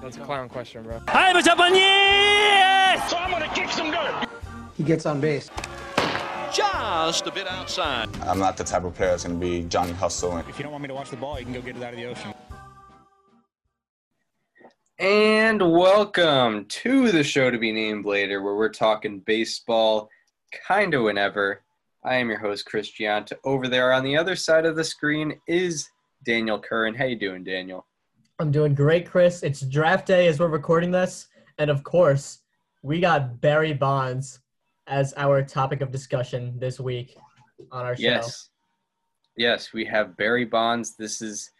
That's a clown question, bro. I'm So I'm gonna kick some dirt. He gets on base. just a bit outside. I'm not the type of player that's going to be Johnny Hustle. If you don't want me to watch the ball, you can go get it out of the ocean. And welcome to the show to be named later, where we're talking baseball kind of whenever. I am your host, Chris Gianta. Over there on the other side of the screen is Daniel Curran. How you doing, Daniel? I'm doing great, Chris. It's draft day as we're recording this. And of course, we got Barry Bonds as our topic of discussion this week on our show. Yes. Yes, we have Barry Bonds. This is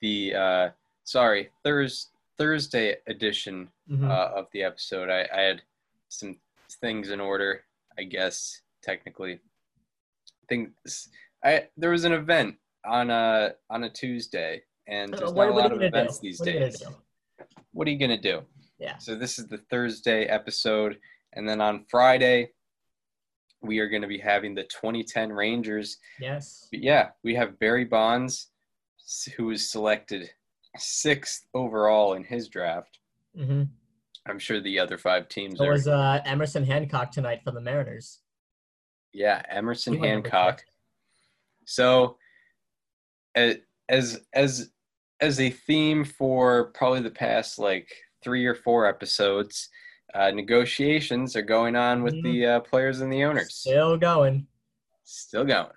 the uh sorry, Thurs Thursday edition Mhm. uh, of the episode. I, I had some things in order, I guess, technically. Things I there was an event on a on a Tuesday and Uh, there's what- not a what are lot of gonna do? events these What are you gonna days. What are you gonna do? Yeah. So this is the Thursday episode, and then on Friday we are going to be having the 2010 Rangers Yes. but yeah, we have Barry Bonds, who was selected sixth overall in his draft. Mm-hmm. I'm sure the other five teams are. was uh, Emerson Hancock tonight for the Mariners. yeah, Emerson He went number Hancock. So, as as as a theme for probably the past like three or four episodes, uh, negotiations are going on with Mhm. the uh, players and the owners. Still going. Still going.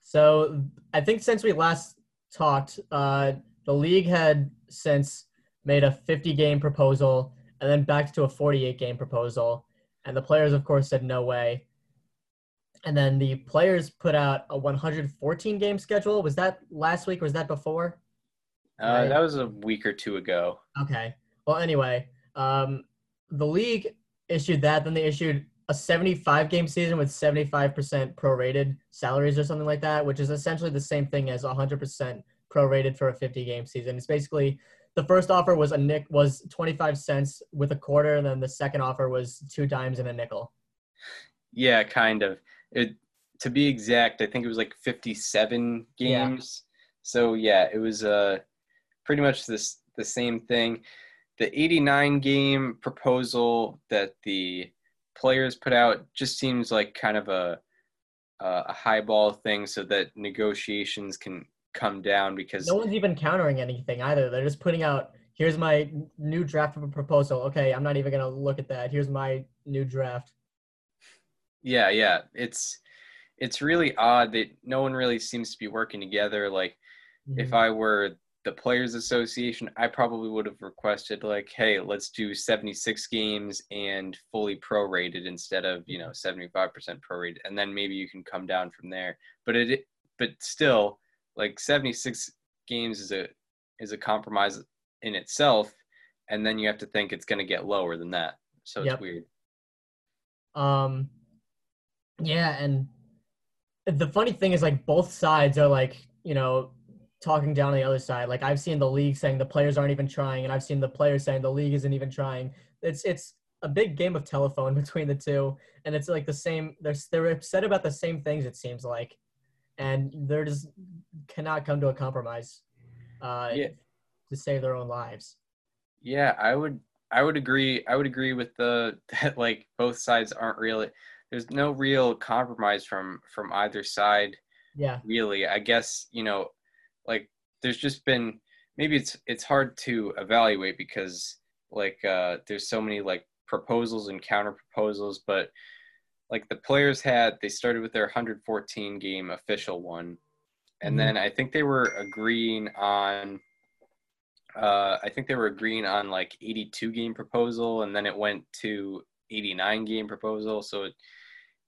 So I think since we last talked, uh, the league had since made a 50 game proposal and then back to a 48 game proposal. And the players, of course, said no way. And then the players put out a 114 game schedule. Was that last week or was that before? Uh, That was a week or two ago. Okay. Well, anyway, um, the league issued that. Then they issued a 75 game season with 75% prorated salaries or something like that, which is essentially the same thing as 100% prorated for a 50 game season. It's basically the first offer was a nick was 25 cents with a quarter, and then the second offer was two dimes and a nickel. Yeah, kind of. It to be exact, I think it was like 57 games. Yeah. games. So yeah, it was uh pretty much this the same thing. The 89 game proposal that the players put out just seems like kind of a a highball thing so that negotiations can come down because No one's even countering anything either. They're just putting out, here's my new draft of a proposal. Okay, I'm not even gonna look at that. Here's my new draft. Yeah, yeah. It's it's really odd that no one really seems to be working together. Like if Mhm. I were the players association, I probably would have requested like, hey, let's do 76 games and fully prorated instead of, you know, 75% prorated and then maybe you can come down from there. But it but still like 76 games is a is a compromise in itself and then you have to think it's going to get lower than that. So Yep. it's weird. Um, yeah, and the funny thing is, like, both sides are like, you know, talking down on the other side. Like, I've seen the league saying the players aren't even trying, and I've seen the players saying the league isn't even trying. It's it's a big game of telephone between the two, and it's like the same. They're they're upset about the same things. It seems like, and they're just cannot come to a compromise. Uh, Yeah. To save their own lives. Yeah, I would I would agree I would agree with the that like both sides aren't really there's no real compromise from from either side Yeah. really. I guess, you know, like there's just been maybe it's it's hard to evaluate because like uh there's so many like proposals and counter proposals, but like the players had they started with their 114 game official one and Mhm. then I think they were agreeing on uh, I think they were agreeing on like 82 game proposal, and then it went to 89 game proposal. So it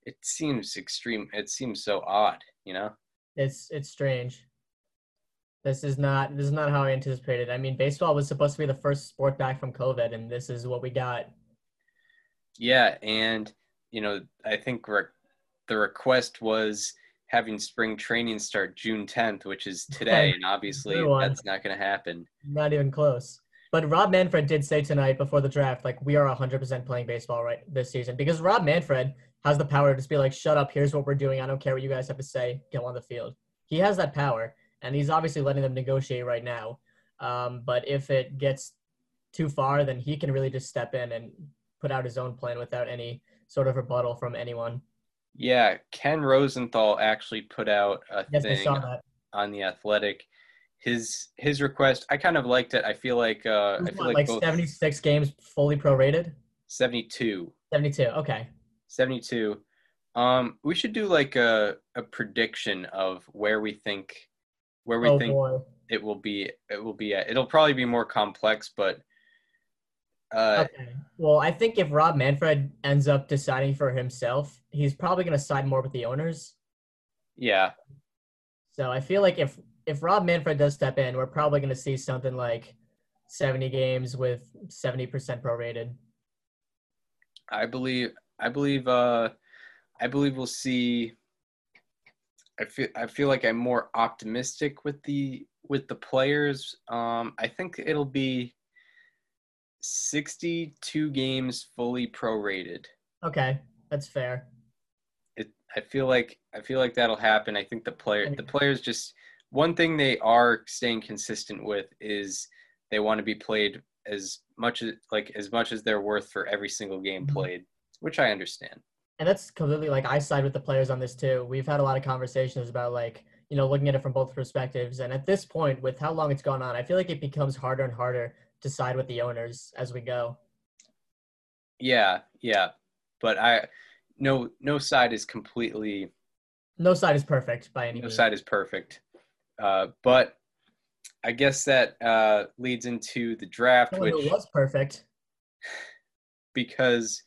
it seems extreme. It seems so odd, you know. It's it's strange. This is not this is not how I anticipated. I mean, baseball was supposed to be the first sport back from COVID, and this is what we got. Yeah, and you know, I think re- the request was having spring training start June 10th, which is today, and obviously that's not going to happen. Not even close. But Rob Manfred did say tonight before the draft, like we are 100% playing baseball right this season because Rob Manfred has the power to just be like, "Shut up! Here's what we're doing. I don't care what you guys have to say. Go on the field." He has that power, and he's obviously letting them negotiate right now. Um, but if it gets too far, then he can really just step in and put out his own plan without any sort of rebuttal from anyone. Yeah, Ken Rosenthal actually put out a Yes, thing saw that. on the Athletic. His his request, I kind of liked it. I feel like uh, I feel what, like, like both 76 games fully prorated. 72, 72. Okay. 72. Um, we should do like a a prediction of where we think where we oh think boy. it will be. It will be at. It'll probably be more complex, but uh, Okay. Well, I think if Rob Manfred ends up deciding for himself, he's probably going to side more with the owners. yeah, So I feel like if if Rob Manfred does step in, we're probably going to see something like 70 games with 70% prorated. I believe I believe uh I believe we'll see I feel I feel like I'm more optimistic with the with the players. Um I think it'll be 62 games fully prorated. Okay, that's fair. It I feel like I feel like that'll happen. I think the player the players just one thing they are staying consistent with is they want to be played as much as like as much as they're worth for every single game Mhm. played, which I understand. And that's completely like I side with the players on this too. We've had a lot of conversations about like, you know, looking at it from both perspectives. And at this point, with how long it's gone on, I feel like it becomes harder and harder to side with the owners as we go. Yeah, yeah. But I no no side is completely No side is perfect by any no means. side is perfect. Uh but I guess that uh leads into the draft which was perfect. because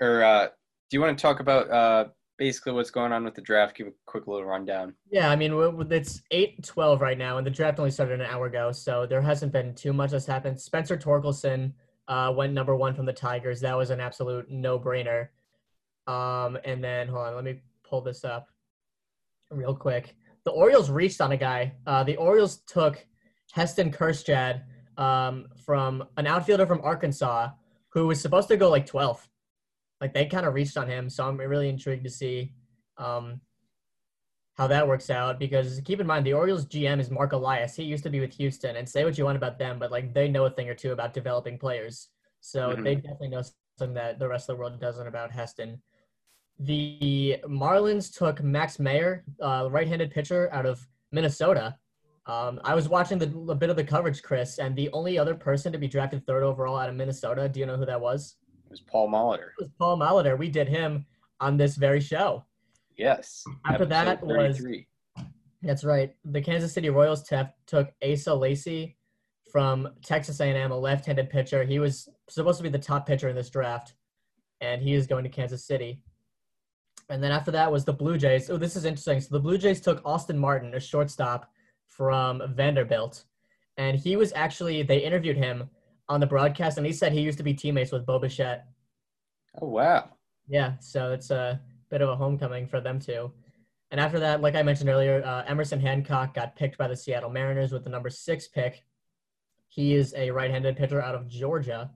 or uh do you want to talk about uh basically what's going on with the draft? Give a quick little rundown. Yeah, I mean, it's 8 12 right now, and the draft only started an hour ago, so there hasn't been too much that's happened. Spencer Torkelson uh, went number one from the Tigers. That was an absolute no brainer. Um, and then, hold on, let me pull this up real quick. The Orioles reached on a guy. Uh, the Orioles took Heston Kjerstad um, from an outfielder from Arkansas who was supposed to go like 12th. Like they kind of reached on him, so I'm really intrigued to see um, how that works out because keep in mind the Orioles GM is Mark Elias. He used to be with Houston, and say what you want about them, but like they know a thing or two about developing players. So Mhm. they definitely know something that the rest of the world doesn't about Heston. The Marlins took Max Mayer, uh, right-handed pitcher out of Minnesota. Um, I was watching the, a bit of the coverage, Chris, and the only other person to be drafted third overall out of Minnesota. Do you know who that was? It was Paul Molitor. It was Paul Molitor. We did him on this very show. Yes. After that was- That's right. The Kansas City Royals tef- took Asa Lacey from Texas A&M, a left-handed pitcher. He was supposed to be the top pitcher in this draft, and he is going to Kansas City. And then after that was the Blue Jays. Oh, this is interesting. So the Blue Jays took Austin Martin, a shortstop from Vanderbilt, and he was actually they interviewed him on the broadcast, and he said he used to be teammates with Bo Bichette. Oh wow. Yeah, so it's a bit of a homecoming for them too. And after that, like I mentioned earlier, uh, Emerson Hancock got picked by the Seattle Mariners with the number six pick. He is a right-handed pitcher out of Georgia.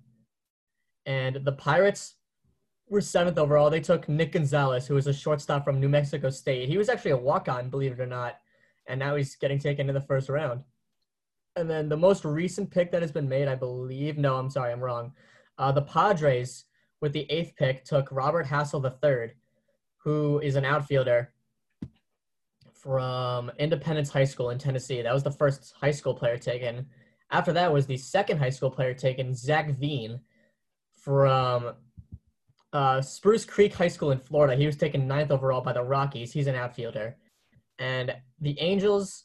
And the Pirates were seventh overall. They took Nick Gonzalez, who was a shortstop from New Mexico State. He was actually a walk-on, believe it or not, and now he's getting taken in the first round. And then the most recent pick that has been made, I believe, no, I'm sorry, I'm wrong. Uh, the Padres with the eighth pick took Robert Hassell III, who is an outfielder from Independence High School in Tennessee. That was the first high school player taken. After that was the second high school player taken, Zach Veen from uh, Spruce Creek High School in Florida. He was taken ninth overall by the Rockies. He's an outfielder. And the Angels,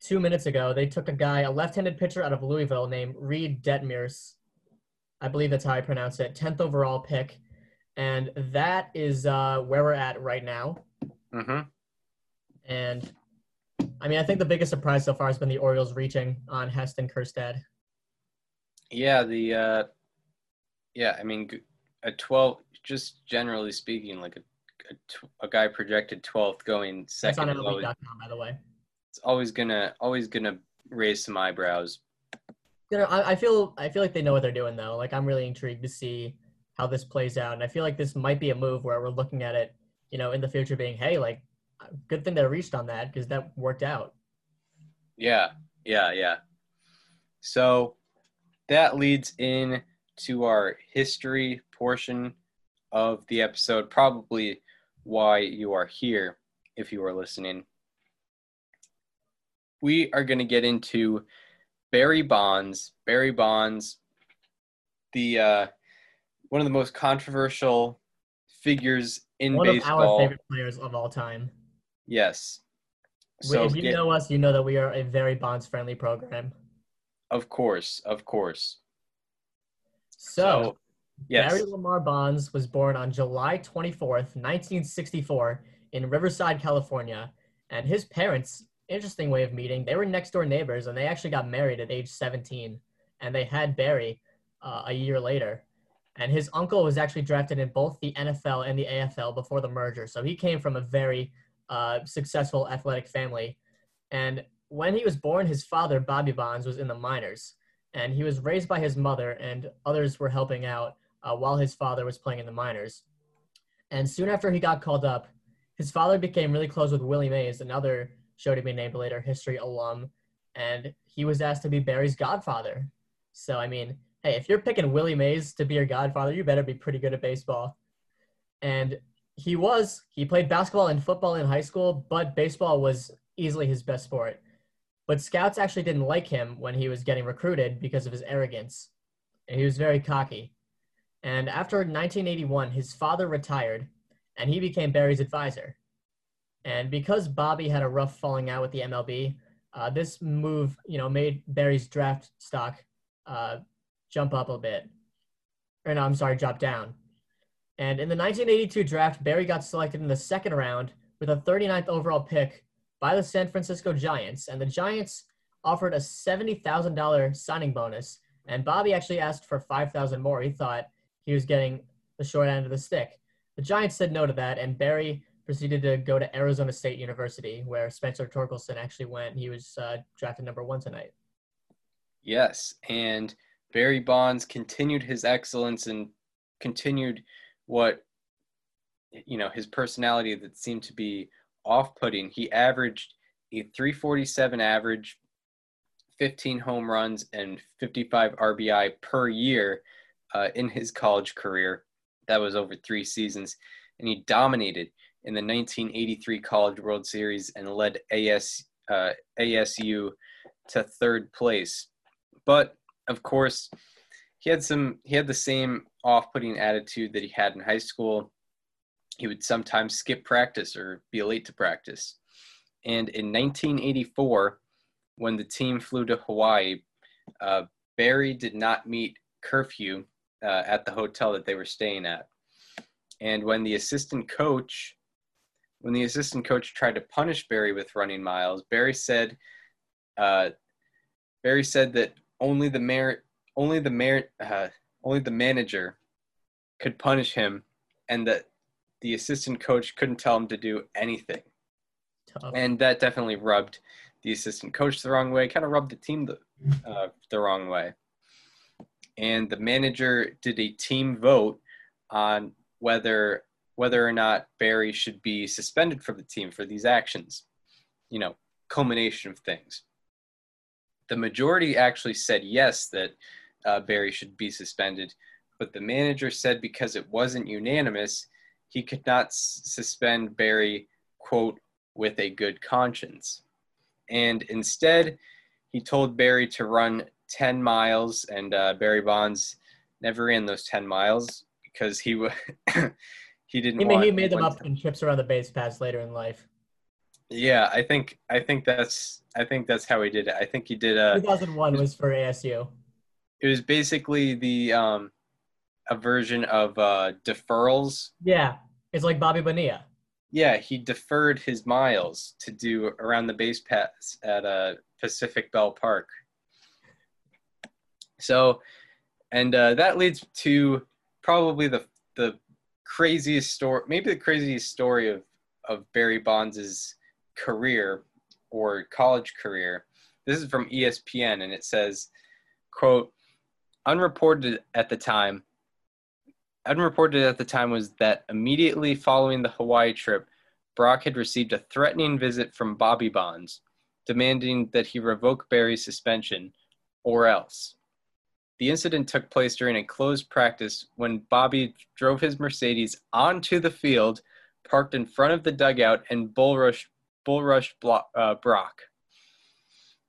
two minutes ago, they took a guy, a left-handed pitcher out of Louisville named Reed Detmers. I believe that's how I pronounce it. 10th overall pick. And that is uh, where we're at right now. Mm-hmm. And I mean, I think the biggest surprise so far has been the Orioles reaching on Heston Kjerstad. Yeah, the uh yeah, I mean a 12 just generally speaking like a a, a guy projected 12th going That's second on MLB.com, by the way. It's always to always to raise some eyebrows. You know, I, I feel I feel like they know what they're doing though. Like I'm really intrigued to see how this plays out, and I feel like this might be a move where we're looking at it, you know, in the future, being, hey, like, good thing they reached on that because that worked out. Yeah. Yeah, yeah. So that leads in to our history portion of the episode, probably why you are here if you are listening. We are going to get into Barry Bonds. Barry Bonds, the uh, one of the most controversial figures in One baseball. of our favorite players of all time. Yes. So if you get- know us, you know that we are a very Bonds friendly program. of course, of course. So, yes. Barry Lamar Bonds was born on July 24th, 1964, in Riverside, California. And his parents, interesting way of meeting, they were next door neighbors and they actually got married at age 17. And they had Barry uh, a year later. And his uncle was actually drafted in both the NFL and the AFL before the merger. So he came from a very uh, successful athletic family. And when he was born, his father, Bobby Bonds, was in the minors and he was raised by his mother and others were helping out uh, while his father was playing in the minors and soon after he got called up his father became really close with willie mays another show to be named later history alum and he was asked to be barry's godfather so i mean hey if you're picking willie mays to be your godfather you better be pretty good at baseball and he was he played basketball and football in high school but baseball was easily his best sport but scouts actually didn't like him when he was getting recruited because of his arrogance. He was very cocky. And after 1981, his father retired and he became Barry's advisor. And because Bobby had a rough falling out with the MLB, uh, this move, you know, made Barry's draft stock uh, jump up a bit. Or no, I'm sorry, drop down. And in the 1982 draft, Barry got selected in the second round with a 39th overall pick by the San Francisco Giants, and the Giants offered a $70,000 signing bonus, and Bobby actually asked for 5000 more. He thought he was getting the short end of the stick. The Giants said no to that, and Barry proceeded to go to Arizona State University, where Spencer Torkelson actually went. He was uh, drafted number one tonight. Yes, and Barry Bonds continued his excellence and continued what you know his personality that seemed to be off-putting. He averaged a 347 average, 15 home runs, and 55 RBI per year uh, in his college career. That was over three seasons, and he dominated in the 1983 College World Series and led AS, uh, ASU to third place. But of course, he had some. He had the same off-putting attitude that he had in high school. He would sometimes skip practice or be late to practice. And in 1984, when the team flew to Hawaii, uh, Barry did not meet curfew uh, at the hotel that they were staying at. And when the assistant coach, when the assistant coach tried to punish Barry with running miles, Barry said, uh, Barry said that only the mayor, only the mayor, uh, only the manager could punish him, and that the assistant coach couldn't tell him to do anything. Tough. And that definitely rubbed the assistant coach the wrong way, kind of rubbed the team the, uh, the wrong way. And the manager did a team vote on whether whether or not Barry should be suspended from the team for these actions. You know, culmination of things. The majority actually said yes that uh, Barry should be suspended, but the manager said because it wasn't unanimous, he could not s- suspend Barry, quote, with a good conscience. And instead, he told Barry to run 10 miles, and uh, Barry Bonds never ran those 10 miles because he w- he didn't mean, want he made them up in trips around the base paths later in life. Yeah, I think I think that's I think that's how he did it. I think he did a 2001 was, was for ASU. it was basically the um a version of uh deferrals Yeah, it's like Bobby Bonilla. yeah he deferred his miles to do around the base paths at uh pacific bell park so and uh that leads to probably the the craziest story maybe the craziest story of of barry bonds's career or college career this is from espn and it says quote unreported at the time unreported at the time was that immediately following the Hawaii trip, Brock had received a threatening visit from Bobby Bonds, demanding that he revoke Barry's suspension or else. The incident took place during a closed practice when Bobby drove his Mercedes onto the field, parked in front of the dugout, and bull rushed, bull rushed uh, Brock.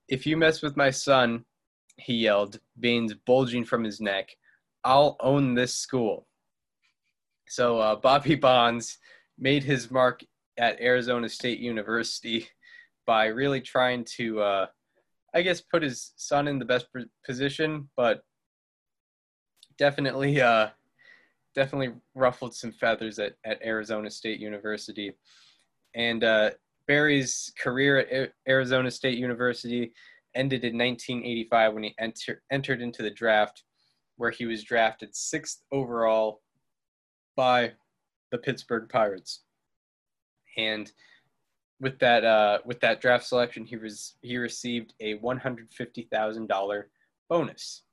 If you mess with my son, he yelled, veins bulging from his neck, I'll own this school. So uh, Bobby Bonds made his mark at Arizona State University by really trying to, uh, I guess, put his son in the best position, but definitely, uh, definitely ruffled some feathers at, at Arizona State University. And uh, Barry's career at Arizona State University ended in 1985 when he enter, entered into the draft, where he was drafted sixth overall by the Pittsburgh Pirates. And with that uh, with that draft selection, he was he received a one hundred fifty thousand dollar bonus.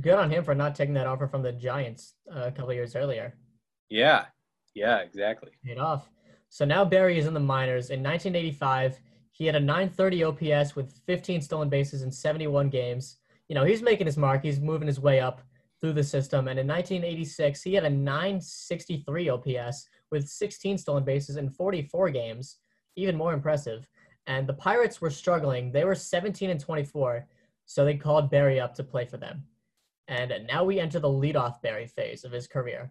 Good on him for not taking that offer from the Giants uh, a couple years earlier. Yeah, yeah, exactly. Paid off. So now Barry is in the minors. In 1985, he had a 930 OPS with 15 stolen bases in 71 games. You know, he's making his mark. He's moving his way up through the system. And in 1986, he had a 963 OPS with 16 stolen bases in 44 games. Even more impressive. And the Pirates were struggling. They were 17 and 24, so they called Barry up to play for them. And now we enter the leadoff Barry phase of his career.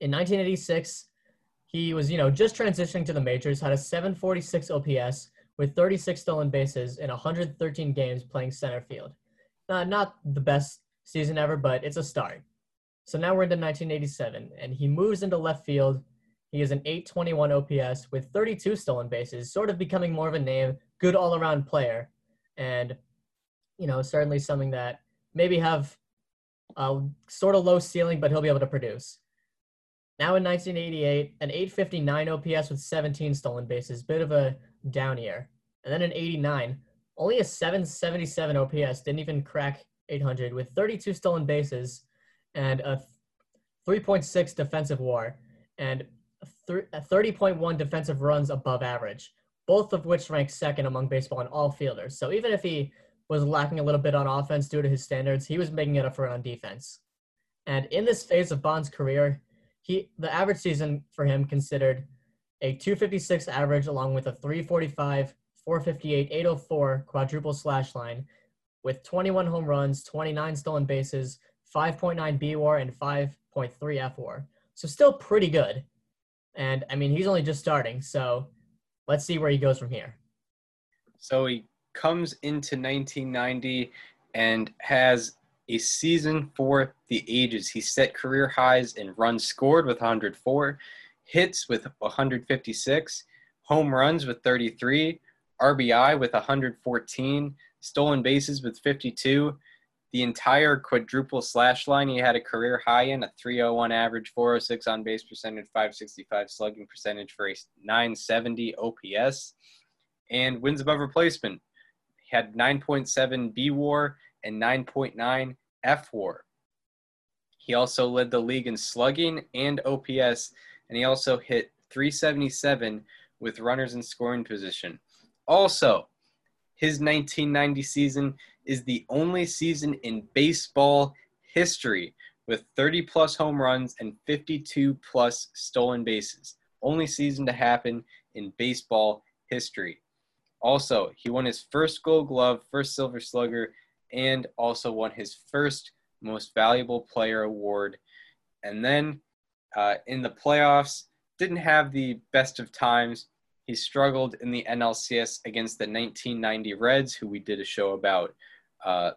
In 1986, he was, you know, just transitioning to the majors, had a 746 OPS with 36 stolen bases in 113 games playing center field. Uh, not the best season ever, but it's a start. So now we're into 1987, and he moves into left field. He is an 821 OPS with 32 stolen bases, sort of becoming more of a name, good all around player, and, you know, certainly something that maybe have a sort of low ceiling, but he'll be able to produce. Now in 1988, an 859 OPS with 17 stolen bases, bit of a down year. And then in 89, only a 777 OPS, didn't even crack 800 with 32 stolen bases and a 3.6 defensive war and a uh, 30.1 defensive runs above average, both of which rank second among baseball in all fielders. So even if he was lacking a little bit on offense due to his standards, he was making it up for it on defense. And in this phase of Bond's career, he the average season for him considered a 256 average along with a 345, 458, 804 quadruple slash line with 21 home runs, 29 stolen bases, 5.9 B WAR, and 5.3 F WAR. So still pretty good. And I mean, he's only just starting, so let's see where he goes from here. So he comes into 1990 and has a season for the ages. He set career highs in runs scored with 104, hits with 156, home runs with 33, RBI with 114, stolen bases with 52. The entire quadruple slash line he had a career high in a 301 average, 406 on base percentage, 565 slugging percentage for a 970 OPS, and wins above replacement. He had 9.7 B WAR and 9.9 F WAR. He also led the league in slugging and OPS, and he also hit 377 with runners in scoring position. Also, his 1990 season is the only season in baseball history with 30 plus home runs and 52 plus stolen bases. Only season to happen in baseball history. Also, he won his first gold glove, first silver slugger, and also won his first most valuable player award. And then uh, in the playoffs, didn't have the best of times. He struggled in the NLCS against the 1990 Reds, who we did a show about uh,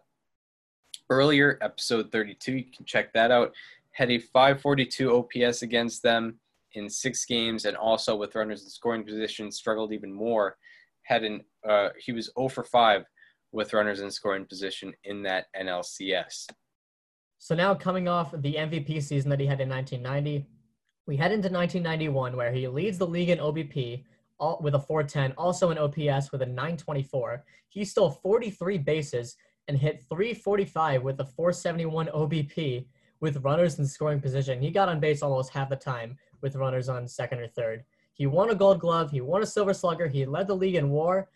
earlier, episode 32. You can check that out. Had a 542 OPS against them in six games, and also with runners in scoring position, struggled even more. Had an uh, he was 0 for 5 with runners in scoring position in that NLCS. So now coming off the MVP season that he had in 1990, we head into 1991 where he leads the league in OBP all, with a 410, also an OPS with a 924. He stole 43 bases and hit 345 with a 471 OBP with runners in scoring position. He got on base almost half the time with runners on second or third. He won a gold glove, he won a silver slugger, he led the league in war,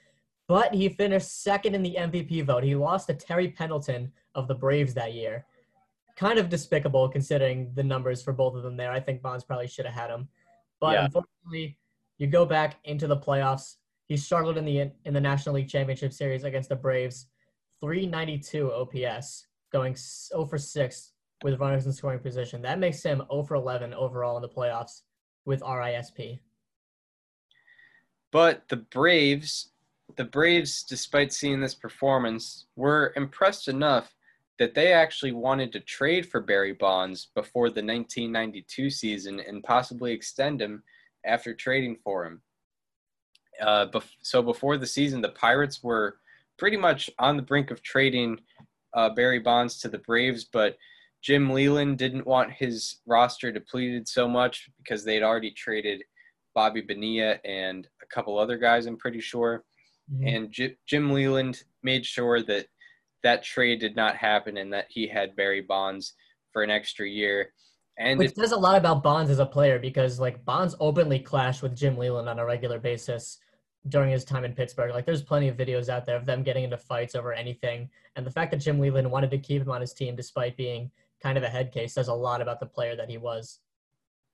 but he finished second in the MVP vote. He lost to Terry Pendleton of the Braves that year. Kind of despicable considering the numbers for both of them there. I think Bonds probably should have had him. But Yeah. unfortunately, you go back into the playoffs. He struggled in the in the National League Championship Series against the Braves. 392 OPS, going 0 for 6 with runners in scoring position. That makes him 0 for 11 overall in the playoffs with RISP. But the Braves, the Braves, despite seeing this performance, were impressed enough that they actually wanted to trade for Barry Bonds before the 1992 season and possibly extend him after trading for him. Uh, bef- so before the season, the Pirates were pretty much on the brink of trading uh, Barry Bonds to the Braves, but Jim Leyland didn't want his roster depleted so much because they'd already traded Bobby Bonilla and a couple other guys, I'm pretty sure. Mm-hmm. And J- Jim Leyland made sure that that trade did not happen and that he had Barry Bonds for an extra year. And Which it, says a lot about Bonds as a player because like Bonds openly clashed with Jim Leyland on a regular basis during his time in Pittsburgh. Like there's plenty of videos out there of them getting into fights over anything. And the fact that Jim Leyland wanted to keep him on his team despite being kind of a head case says a lot about the player that he was.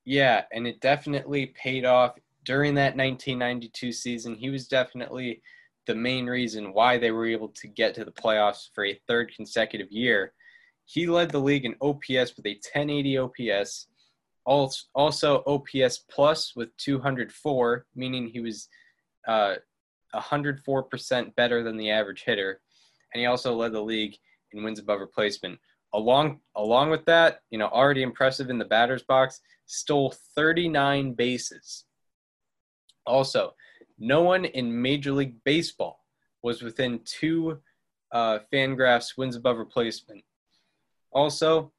yeah, and it definitely paid off during that 1992 season. He was definitely the main reason why they were able to get to the playoffs for a third consecutive year. He led the league in OPS with a 1080 OPS, also OPS plus with 204, meaning he was uh, 104% better than the average hitter. And he also led the league in wins above replacement. Along along with that, you know, already impressive in the batter's box, stole 39 bases. Also, no one in Major League Baseball was within two uh, Fangraphs wins above replacement. Also,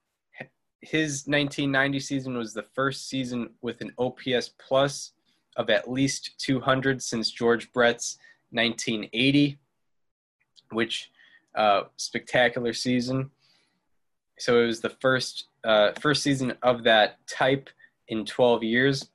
his 1990 season was the first season with an OPS plus of at least 200 since George Brett's 1980, which uh, spectacular season. So it was the first uh, first season of that type in 12 years.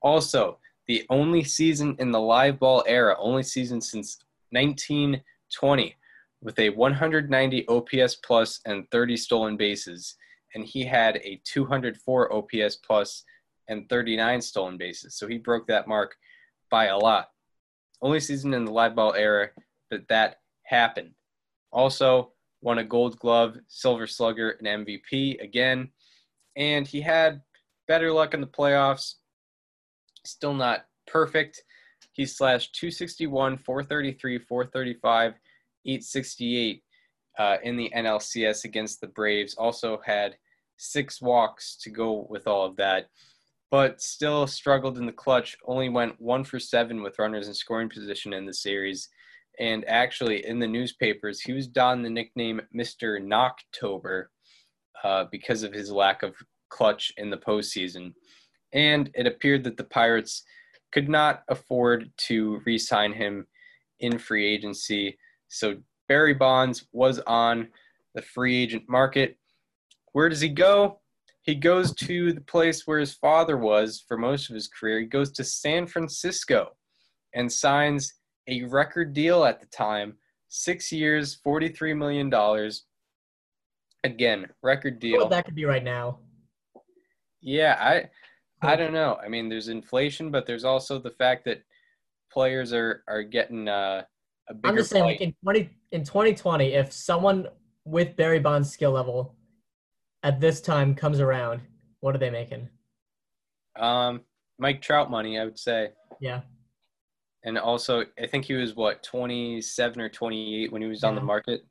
Also, the only season in the live ball era, only season since 1920, with a 190 OPS plus and 30 stolen bases, and he had a 204 OPS plus and 39 stolen bases. So he broke that mark by a lot. Only season in the live ball era that that happened. Also, won a Gold Glove, Silver Slugger, and MVP again, and he had better luck in the playoffs. Still not perfect. He slashed 261, 433, 435, 868 uh, in the NLCS against the Braves. Also had six walks to go with all of that, but still struggled in the clutch. Only went one for seven with runners in scoring position in the series. And actually, in the newspapers, he was donned the nickname Mr. Knocktober uh, because of his lack of clutch in the postseason. And it appeared that the Pirates could not afford to re sign him in free agency. So Barry Bonds was on the free agent market. Where does he go? He goes to the place where his father was for most of his career. He goes to San Francisco and signs a record deal at the time six years, $43 million. Again, record deal. that could be right now. Yeah, I I don't know. I mean, there's inflation, but there's also the fact that players are are getting uh, a bigger I'm just saying, like in twenty in 2020, if someone with Barry Bonds' skill level at this time comes around, what are they making? Um, Mike Trout money, I would say, Yeah, and also I think he was what 27 or 28 when he was on the market.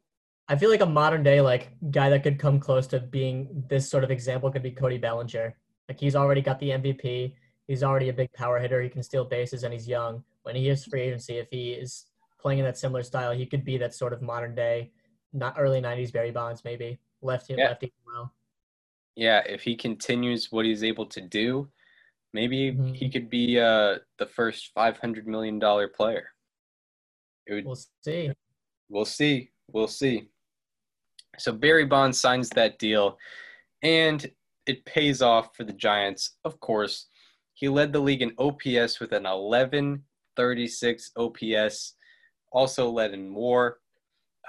I feel like a modern day like guy that could come close to being this sort of example could be Cody Bellinger. Like he's already got the MVP. He's already a big power hitter. He can steal bases, and he's young. When he hits free agency, if he is playing in that similar style, he could be that sort of modern day, not early '90s Barry Bonds, maybe lefty Yeah. lefty. Well, Yeah, if he continues what he's able to do, maybe Mhm. he could be uh, the first 500 million dollar player. It would we'll see. We'll see. We'll see. So Barry Bonds signs that deal, and it pays off for the Giants, of course. He led the league in OPS with an 1136 OPS. also led in WAR.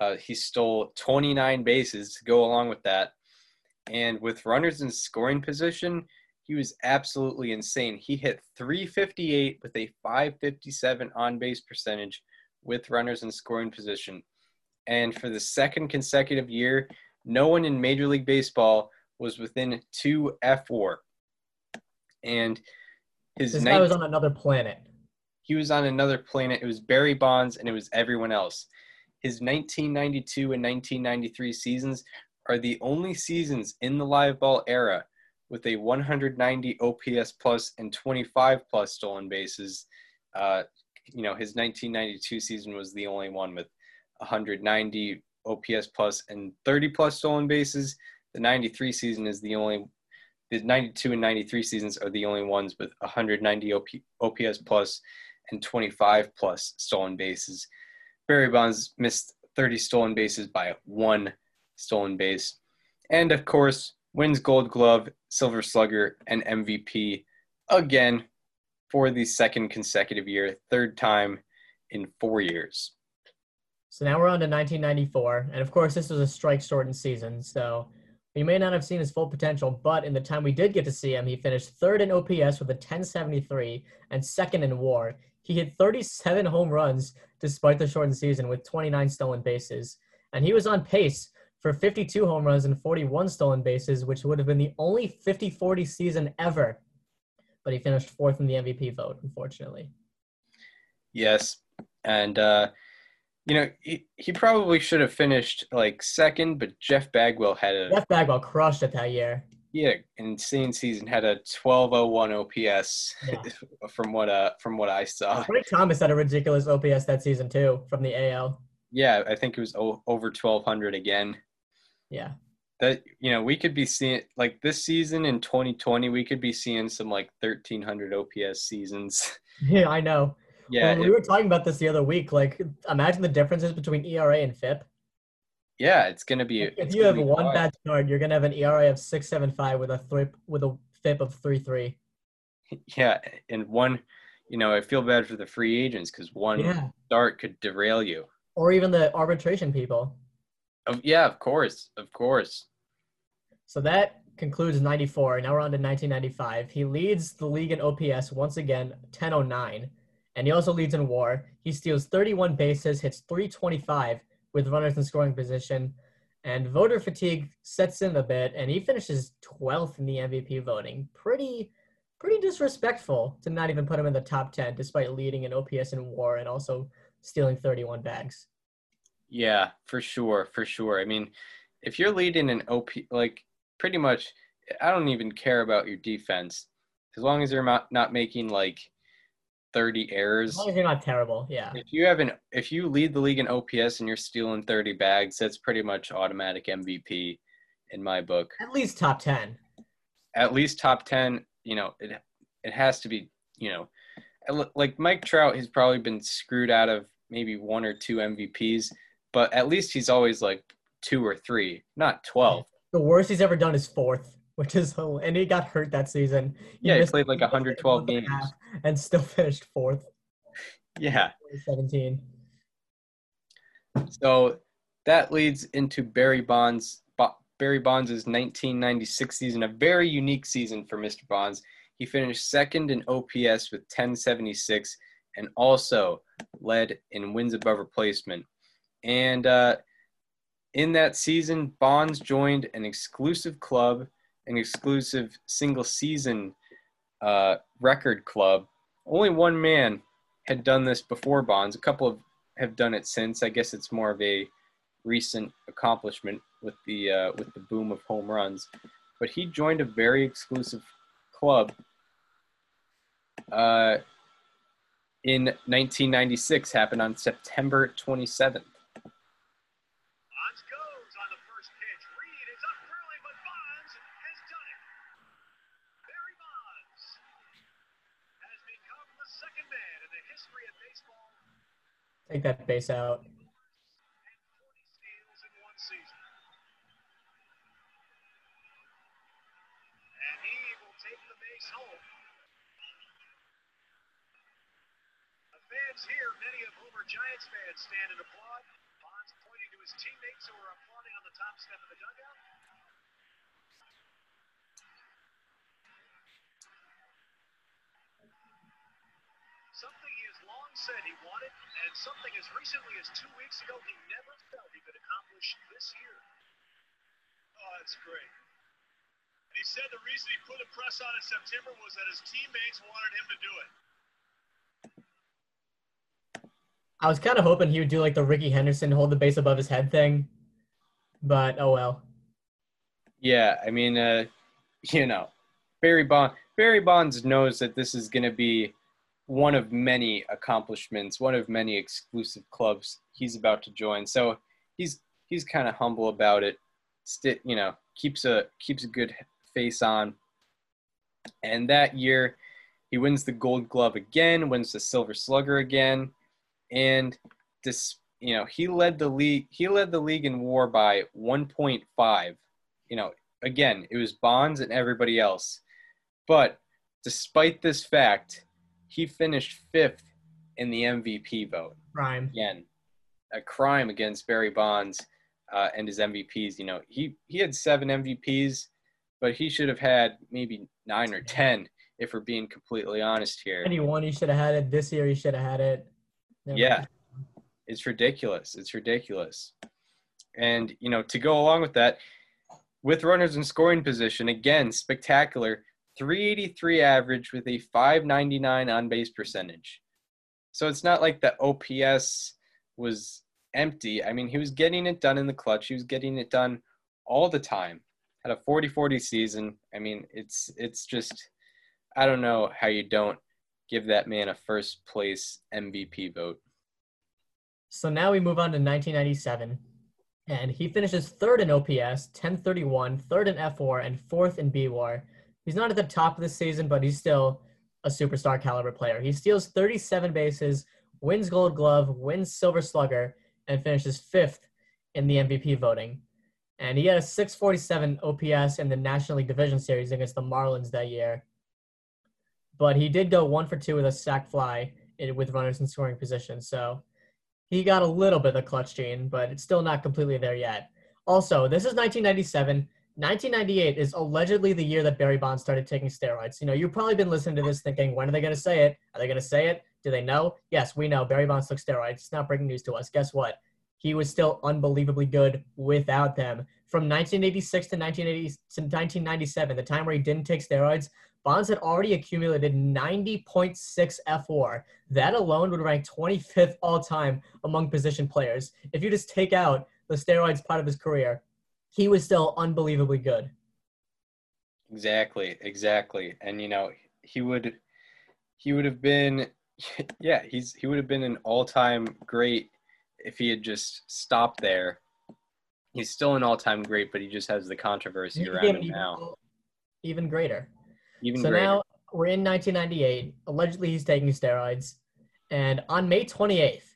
Uh, he stole 29 bases to go along with that, and with runners in scoring position, he was absolutely insane. He hit 358 with a 557 on base percentage with runners in scoring position. And for the second consecutive year, no one in Major League Baseball was within two F WAR. And his This 19- guy was on another planet. he was on another planet. It was Barry Bonds and it was everyone else. His 1992 and 1993 seasons are the only seasons in the live ball era with a 190 OPS plus and 25 plus stolen bases. Uh, you know, his 1992 season was the only one with 190 OPS plus and 30 plus stolen bases. The 93 season is the only the 92 and 93 seasons are the only ones with 190 OP, OPS plus and 25 plus stolen bases. Barry Bonds missed 30 stolen bases by one stolen base. And of course, wins Gold Glove, Silver Slugger, and MVP again for the second consecutive year, third time in four years. So now we're on to 1994, and of course this was a strike-shortened season, so we may not have seen his full potential. But in the time we did get to see him, he finished third in OPS with a 1073 and second in WAR. He hit 37 home runs despite the shortened season with 29 stolen bases, and he was on pace for 52 home runs and 41 stolen bases, which would have been the only 50-40 season ever. But he finished fourth in the MVP vote, unfortunately. Yes. And, uh, you know, he, he probably should have finished like second, but Jeff Bagwell had a Jeff Bagwell crushed it that year. yeah insane season. Had a 1201 OPS Yeah. from what uh from what I saw. Frank Thomas had a ridiculous OPS that season too from the AL. Yeah, I think it was o- over 1200 again. Yeah. That you know we could be seeing like this season in 2020 we could be seeing some like 1300 OPS seasons. Yeah, I know. Yeah, Well, we it- were talking about this the other week. Like, imagine the differences between ERA and FIP. yeah, it's gonna be. If you have one wild. bad start, you're gonna have an ERA of six seven five with a three with a FIP of three three. yeah, and one, you know, I feel bad for the free agents because one Yeah. start could derail you. Or even the arbitration people. Of yeah, of course, of course. So that concludes 94. Now we're on to 1995. He leads the league in OPS once again, 1009. And he also leads in war. He steals 31 bases, hits 325 with runners in scoring position. And voter fatigue sets in a bit, and he finishes 12th in the MVP voting. Pretty, pretty disrespectful to not even put him in the top 10, despite leading in OPS in war and also stealing 31 bags. Yeah, for sure, for sure. I mean, if you're leading an OP, like pretty much, I don't even care about your defense as long as you're not not making like 30 errors. As long as you're not terrible, yeah. If you have an, if you lead the league in OPS and you're stealing 30 bags, that's pretty much automatic MVP in my book. At least top 10. At least top 10. You know, it it has to be. You know, like Mike Trout has probably been screwed out of maybe one or two MVPs, but at least he's always like two or three, not 12. The worst he's ever done is fourth, which is and he got hurt that season. Yeah, he played like 112 and a games. And still finished fourth. Yeah. 17. So that leads into Barry Bonds. Barry Bonds' 1996 season, a very unique season for Mr. Bonds. He finished second in OPS with 1076 and also led in wins above replacement. And uh, in that season, Bonds joined an exclusive club, an exclusive single season uh, record club. Only one man had done this before Bonds. A couple of have done it since. I guess it's more of a recent accomplishment with the uh, with the boom of home runs. But he joined a very exclusive club uh, in 1996. Happened on September 27th. Bonds goes on the first pitch. Reed is up early, but Bonds has done it. Barry Bonds has become the second man in the history of baseball Take that base out. and 40 steals in one season. And he will take the base many of whom are Giants fans, stand and applaud. Bonds pointing to his teammates who are applauding on the top step of the dugout. Something long said he wanted, and something as recently as two weeks ago he never felt he could accomplish this year. Oh, that's great. And he said the reason he put a press on in September was that his teammates wanted him to do it. I was kind of hoping he would do like the Rickey Henderson hold the base above his head thing, but oh well. Yeah, I mean, uh, you know, Barry Bond Barry Bonds knows that this is going to be one of many accomplishments, one of many exclusive clubs he's about to join. So he's he's kind of humble about it. Sti you know, keeps a keeps a good face on. And that year, he wins the Gold Glove again, wins the Silver Slugger again, and this you know he led the league. He led the league in WAR by 1.5. You know, again, it was Bonds and everybody else. But despite this fact, he finished fifth in the MVP vote. Crime. Again, a crime against Barry Bonds uh, and his MVPs. You know, he he had seven MVPs, but he should have had maybe nine or ten if we're being completely honest here. Anyone he should have had it this year. He should have had it. Never- Yeah. It's ridiculous. It's ridiculous. And, you know, to go along with that, with runners in scoring position, again, spectacular. 383 average with a 599 on base percentage. So it's not like the OPS was empty. I mean, he was getting it done in the clutch. He was getting it done all the time. Had a 40-40 season. I mean, it's it's just I don't know how you don't give that man a first place MVP vote. So now we move on to 1997, and he finishes third in OPS, 1031, third in F WAR, and fourth in BWAR. He's not at the top of the season, but he's still a superstar caliber player. He steals 37 bases, wins Gold Glove, wins Silver Slugger, and finishes fifth in the MVP voting. And he had a 647 OPS in the National League Division Series against the Marlins that year. But he did go one for two with a sac fly with runners in scoring position. So he got a little bit of the clutch gene, but it's still not completely there yet. Also, this is 1997. 1998 is allegedly the year that Barry Bonds started taking steroids. You know, you've probably been listening to this thinking, when are they going to say it? Are they going to say it? Do they know? Yes, we know. Barry Bonds took steroids. It's not breaking news to us. Guess what? He was still unbelievably good without them. From 1986 to 1980 to 1997, the time where he didn't take steroids, Bonds had already accumulated 90.6 F WAR. That alone would rank 25th all time among position players. If you just take out the steroids part of his career, he was still unbelievably good. Exactly, exactly. And you know, he would he would have been yeah, he's he would have been an all-time great if he had just stopped there. He's still an all-time great, but he just has the controversy He around him even, now. even greater. Even so greater. now we're in 1998. Allegedly, he's taking steroids. And on May 28th,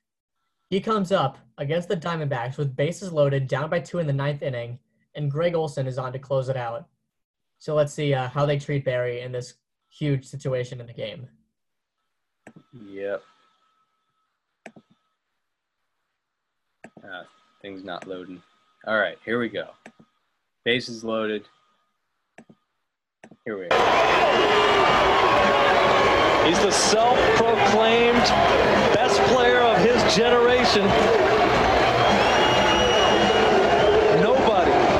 he comes up against the Diamondbacks with bases loaded, down by two in the ninth inning, and Gregg Olson is on to close it out. So let's see uh, how they treat Barry in this huge situation in the game. Yep. Ah, thing's not loading. All right, here we go. Base is loaded. Here we are. He's the self-proclaimed best player of his generation. Nobody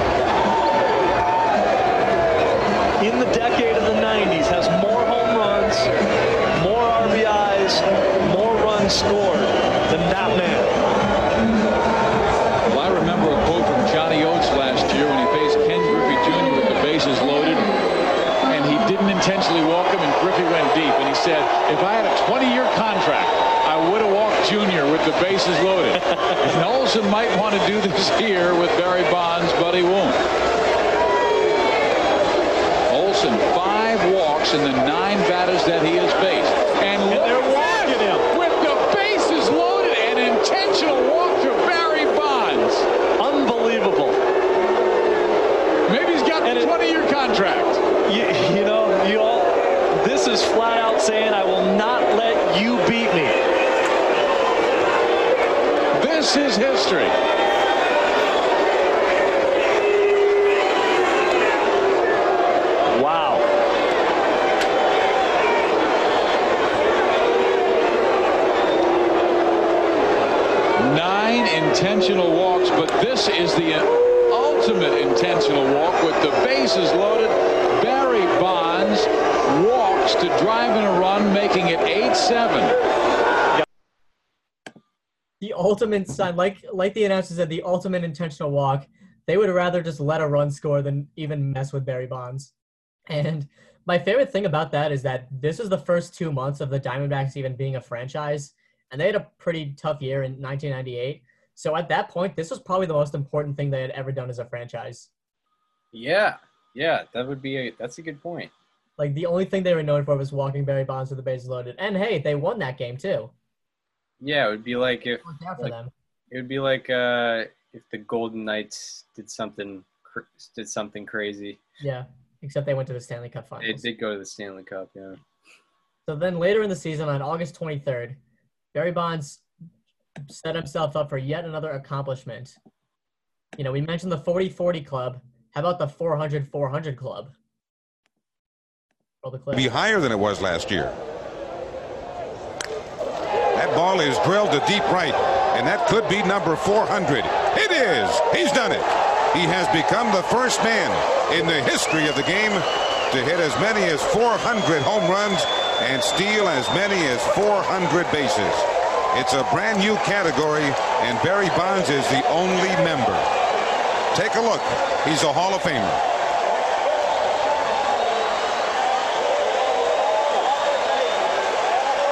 in the decade of the 90s has more home runs, more RBIs, scored than that man. Well, I remember a quote from Johnny Oates last year when he faced Ken Griffey Jr. with the bases loaded, and he didn't intentionally walk him, and Griffey went deep. And he said, if I had a 20-year contract, I would have walked Jr. with the bases loaded. and Olson might want to do this here with Barry Bonds, but he won't. Olson, five walks in the nine batters that he has faced. And, look they're walking him intentional walk to Barry Bonds. Unbelievable. Maybe he's got and a 20-year contract. You, you know, you all, this is flat out saying, I will not let you beat me. This is history. Ultimate sign, like like the announcer said, the ultimate intentional walk. They would rather just let a run score than even mess with Barry Bonds. And my favorite thing about that is that this is the first two months of the Diamondbacks even being a franchise, and they had a pretty tough year in 1998. So at that point, this was probably the most important thing they had ever done as a franchise. Yeah, yeah, that would be a that's a good point. Like the only thing they were known for was walking Barry Bonds with the bases loaded. And hey, they won that game too. Yeah, it would be like if It worked out for Like- them. it would be like uh, if the Golden Knights did something cr- did something crazy. Yeah, except they went to the Stanley Cup They did go to the Stanley Cup. Yeah. So then later in the season, on August 23rd, Barry Bonds set himself up for yet another accomplishment. You know, we mentioned the 40 40 club. How about the 400 400 club? Roll the clip. be higher than it was last year. Ball is drilled to deep right, and that could be number 400. It is. He's done it. He has become the first man in the history of the game to hit as many as 400 home runs and steal as many as 400 bases. It's a brand new category, and Barry Bonds is the only member. Take a look. He's a Hall of Famer.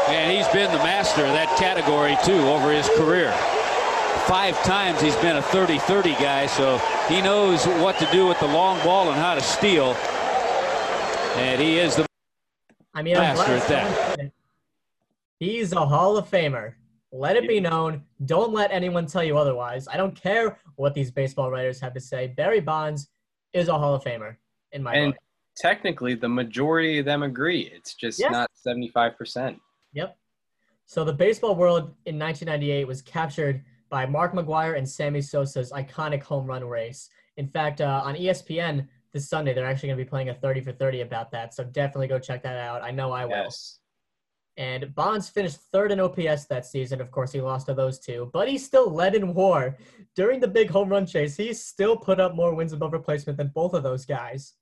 And he's been the master of that category, too, over his career. Five times he's been a 30-30 guy, so he knows what to do with the long ball and how to steal. And he is the I mean, Master at that. someone said it. He's a Hall of Famer. Let it be known. Don't let anyone tell you otherwise. I don't care what these baseball writers have to say. Barry Bonds is a Hall of Famer in my And book. technically, the majority of them agree. It's just Yes. not seventy five percent. Yep. So the baseball world in 1998 was captured by Mark McGwire and Sammy Sosa's iconic home run race. In fact, uh, on ESPN this Sunday, they're actually going to be playing a 30 for 30 about that. So definitely go check that out. I know I will. Yes. And Bonds finished third in OPS that season. Of course, he lost to those two, but he still led in WAR during the big home run chase. He still put up more wins above replacement than both of those guys.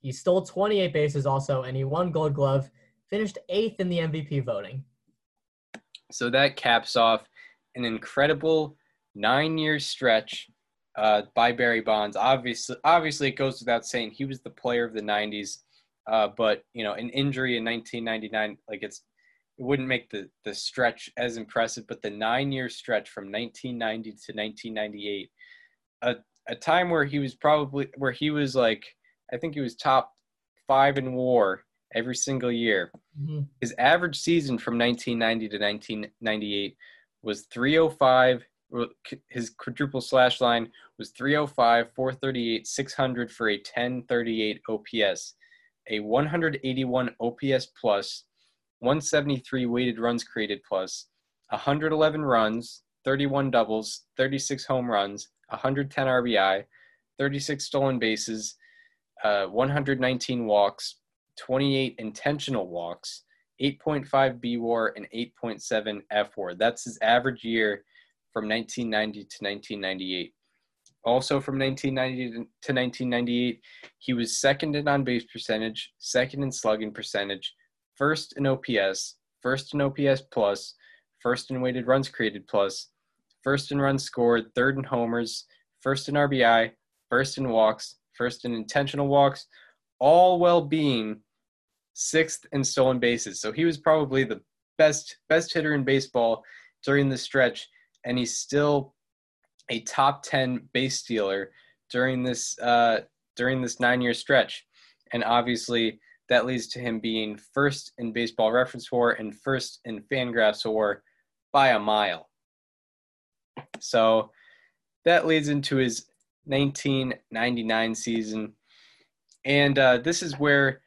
He stole 28 bases also, and he won Gold Glove. Finished eighth in the MVP voting. So that caps off an incredible nine-year stretch uh, by Barry Bonds. Obviously, obviously, it goes without saying he was the player of the '90s. Uh, but you know, an injury in 1999, like it's, it wouldn't make the the stretch as impressive. But the nine-year stretch from 1990 to 1998, a a time where he was probably where he was like, I think he was top five in WAR every single year. Mhm. His average season from 1990 to 1998 was 305. His quadruple slash line was 305, 438, 600 for a 1038 OPS, a 181 OPS plus, 173 weighted runs created plus, 111 runs, 31 doubles, 36 home runs, 110 RBI, 36 stolen bases, uh, 119 walks, 28 intentional walks, 8.5 B WAR, and 8.7 F WAR. That's his average year from 1990 to 1998. Also from 1990 to 1998, he was second in on base percentage, second in slugging percentage, first in OPS, first in OPS plus, first in weighted runs created plus, first in runs scored, third in homers, first in RBI, first in walks, first in intentional walks, all while being sixth in stolen bases. So he was probably the best best hitter in baseball during the stretch, and he's still a top ten base stealer during this uh, during this nine year stretch. And obviously, that leads to him being first in Baseball Reference WAR and first in Fangraphs WAR by a mile. So that leads into his 1999 season, and uh, this is where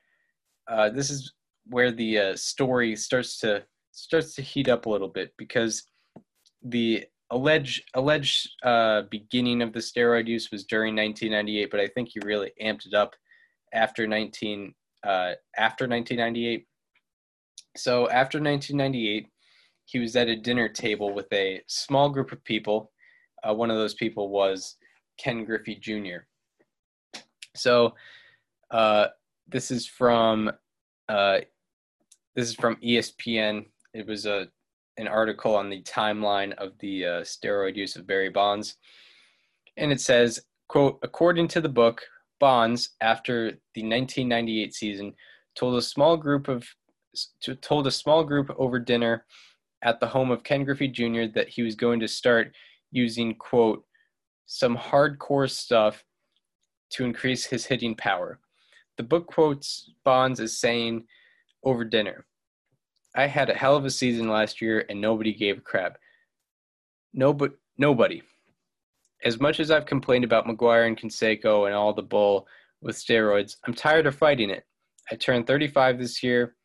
uh, this is where the uh, story starts to starts to heat up a little bit because the alleged alleged uh, beginning of the steroid use was during 1998, but I think he really amped it up after 19 uh, after 1998. So after 1998, he was at a dinner table with a small group of people. Uh, one of those people was Ken Griffey Jr. So uh, this is from uh, this is from ESPN. It was a an article on the timeline of the uh, steroid use of Barry Bonds, and it says, "quote According to the book, Bonds, after the 1998 season, told a small group of told a small group over dinner at the home of Ken Griffey Jr. that he was going to start using quote some hardcore stuff to increase his hitting power. The book quotes Bonds as saying over dinner, I had a hell of a season last year and nobody gave a crap. Nobody, nobody. As much as I've complained about McGwire and Canseco and all the bull with steroids, I'm tired of fighting it. I turned 35 this year.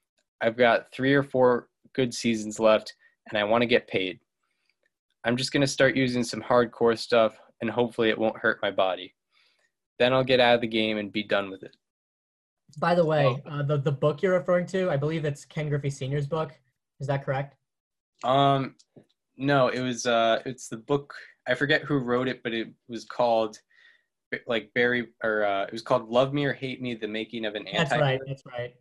I've got three or four good seasons left, and I want to get paid. I'm just going to start using some hardcore stuff, and hopefully it won't hurt my body. Then I'll get out of the game and be done with it. By the way, uh, the the book you're referring to, I believe it's Ken Griffey Sr.'s book. Is that correct? Um, no, it was uh, it's the book. I forget who wrote it, but it was called like Barry or uh, it was called Love Me or Hate Me: The Making of an Anti. That's right. That's right.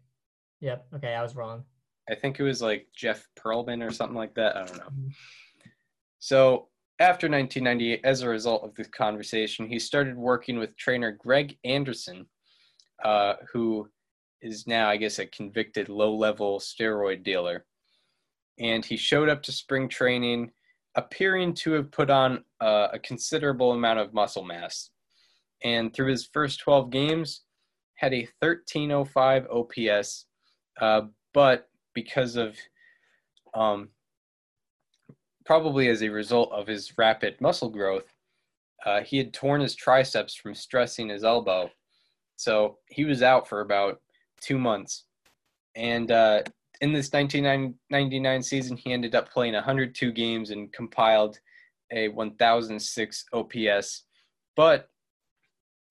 Yep. Okay, I was wrong. I think it was like Jeff Pearlman or something like that. I don't know. So after 1998, as a result of this conversation, he started working with trainer Greg Anderson, uh, who is now, I guess, a convicted low-level steroid dealer. And he showed up to spring training, appearing to have put on uh, a considerable amount of muscle mass. And through his first 12 games, had a 1305 OPS, uh, but because of um, probably as a result of his rapid muscle growth, uh, he had torn his triceps from stressing his elbow. So he was out for about two months. And uh, in this 1999 season, he ended up playing 102 games and compiled a 1006 OPS. But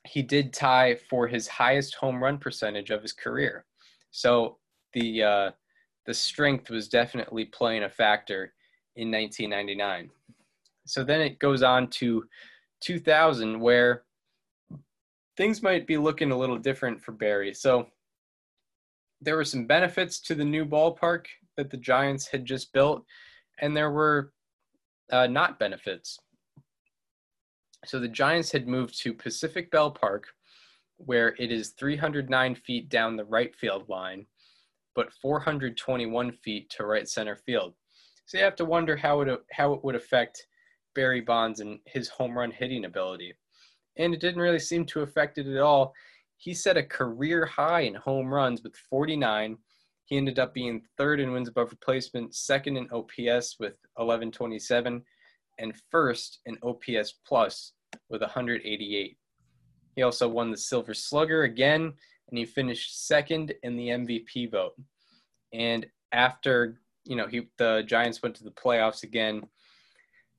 he did tie for his highest home run percentage of his career. So the uh, the strength was definitely playing a factor in 1999. So then it goes on to 2000, where things might be looking a little different for Barry. So there were some benefits to the new ballpark that the Giants had just built, and there were uh, not benefits. So the Giants had moved to Pacific Bell Park, where it is 309 feet down the right field line but 421 feet to right center field. So you have to wonder how it how it would affect Barry Bonds and his home run hitting ability. And it didn't really seem to affect it at all. He set a career high in home runs with 49. He ended up being third in wins above replacement, second in OPS with 1127, and first in OPS plus with 188. He also won the Silver Slugger again and he finished second in the MVP vote. And after you know he the Giants went to the playoffs again,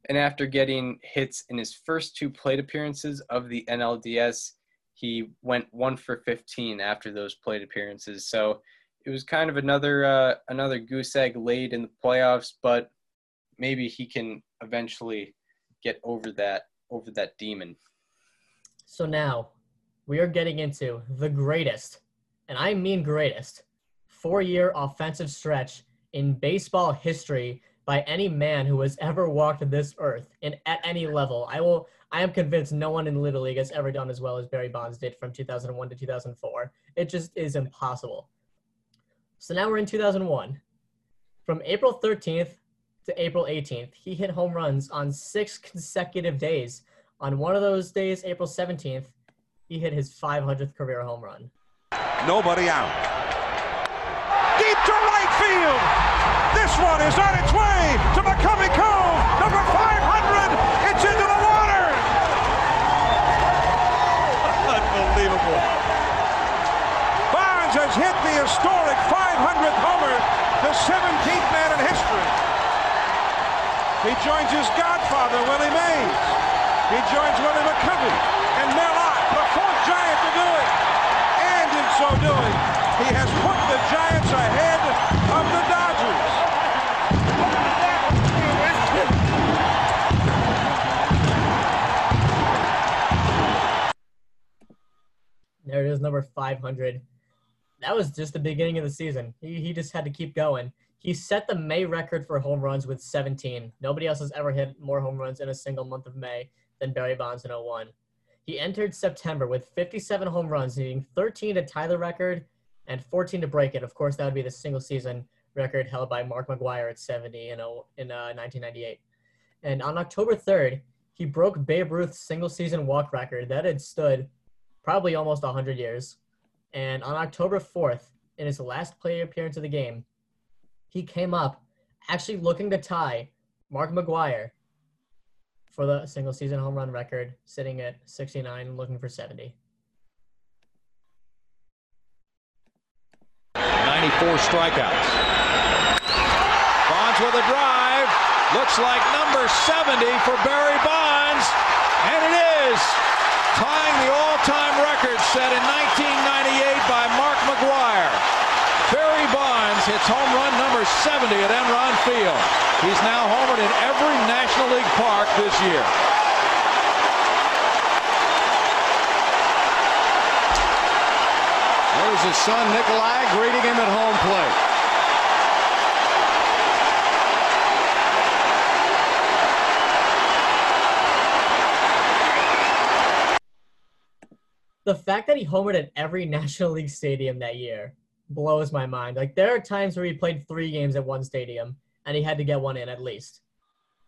and after getting hits in his first two plate appearances of the NLDS, he went one for 15 after those plate appearances. So it was kind of another uh, another goose egg laid in the playoffs, but maybe he can eventually get over that over that demon. So now we are getting into the greatest, and I mean greatest, four year offensive stretch in baseball history by any man who has ever walked this earth and at any level. I will I am convinced no one in Little League has ever done as well as Barry Bonds did from 2001 to 2004. It just is impossible. So now we're in 2001. From April 13th to April 18th, he hit home runs on six consecutive days. On one of those days, April 17th, he hit his 500th career home run. Nobody out. Deep to right field. This one is on its way to McCovey Cove. Number 500. It's into the water. Unbelievable. Bonds has hit the historic 500th homer, the 17th man in history. He joins his godfather, Willie Mays. He joins Willie McCovey and Mel Ott, the fourth Giant to do it. And in so doing, he has put the Giants ahead of the There it is, number 500. That was just the beginning of the season. He, he just had to keep going. He set the May record for home runs with 17. Nobody else has ever hit more home runs in a single month of May than Barry Bonds in 01. He entered September with 57 home runs, needing 13 to tie the record and 14 to break it. Of course, that would be the single season record held by Mark McGwire at 70 in, oh- in uh, 1998. And on October 3rd, he broke Babe Ruth's single season walk record that had stood probably almost 100 years. And on October 4th, in his last player appearance of the game, he came up actually looking to tie Mark McGwire for the single season home run record, sitting at 69, looking for 70. 94 strikeouts. Bonds with a drive. Looks like number 70 for Barry Bonds. And it is tying the all-time record set in 1998 by Mark McGwire. Barry Bonds hits home run number 70 at Enron Field. He's now homered in every National League park this year. There's his son Nikolai greeting him at home plate. The fact that he homered at every National League stadium that year blows my mind. Like there are times where he played three games at one stadium and he had to get one in at least.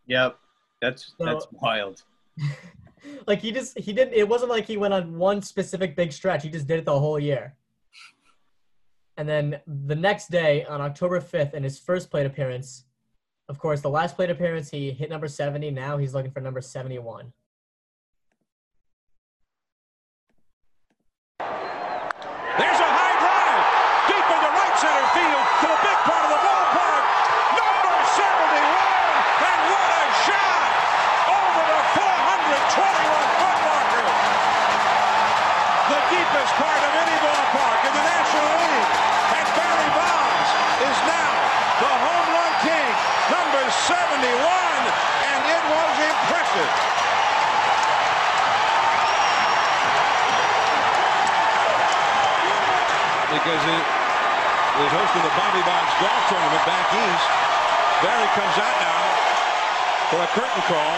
Yep. That's So- that's wild. like he just he didn't it wasn't like he went on one specific big stretch. He just did it the whole year. And then the next day on October 5th in his first plate appearance, of course, the last plate appearance he hit number 70. Now he's looking for number 71. Because it is hosting the Bobby Bonds golf tournament back east. Barry comes out now for a curtain call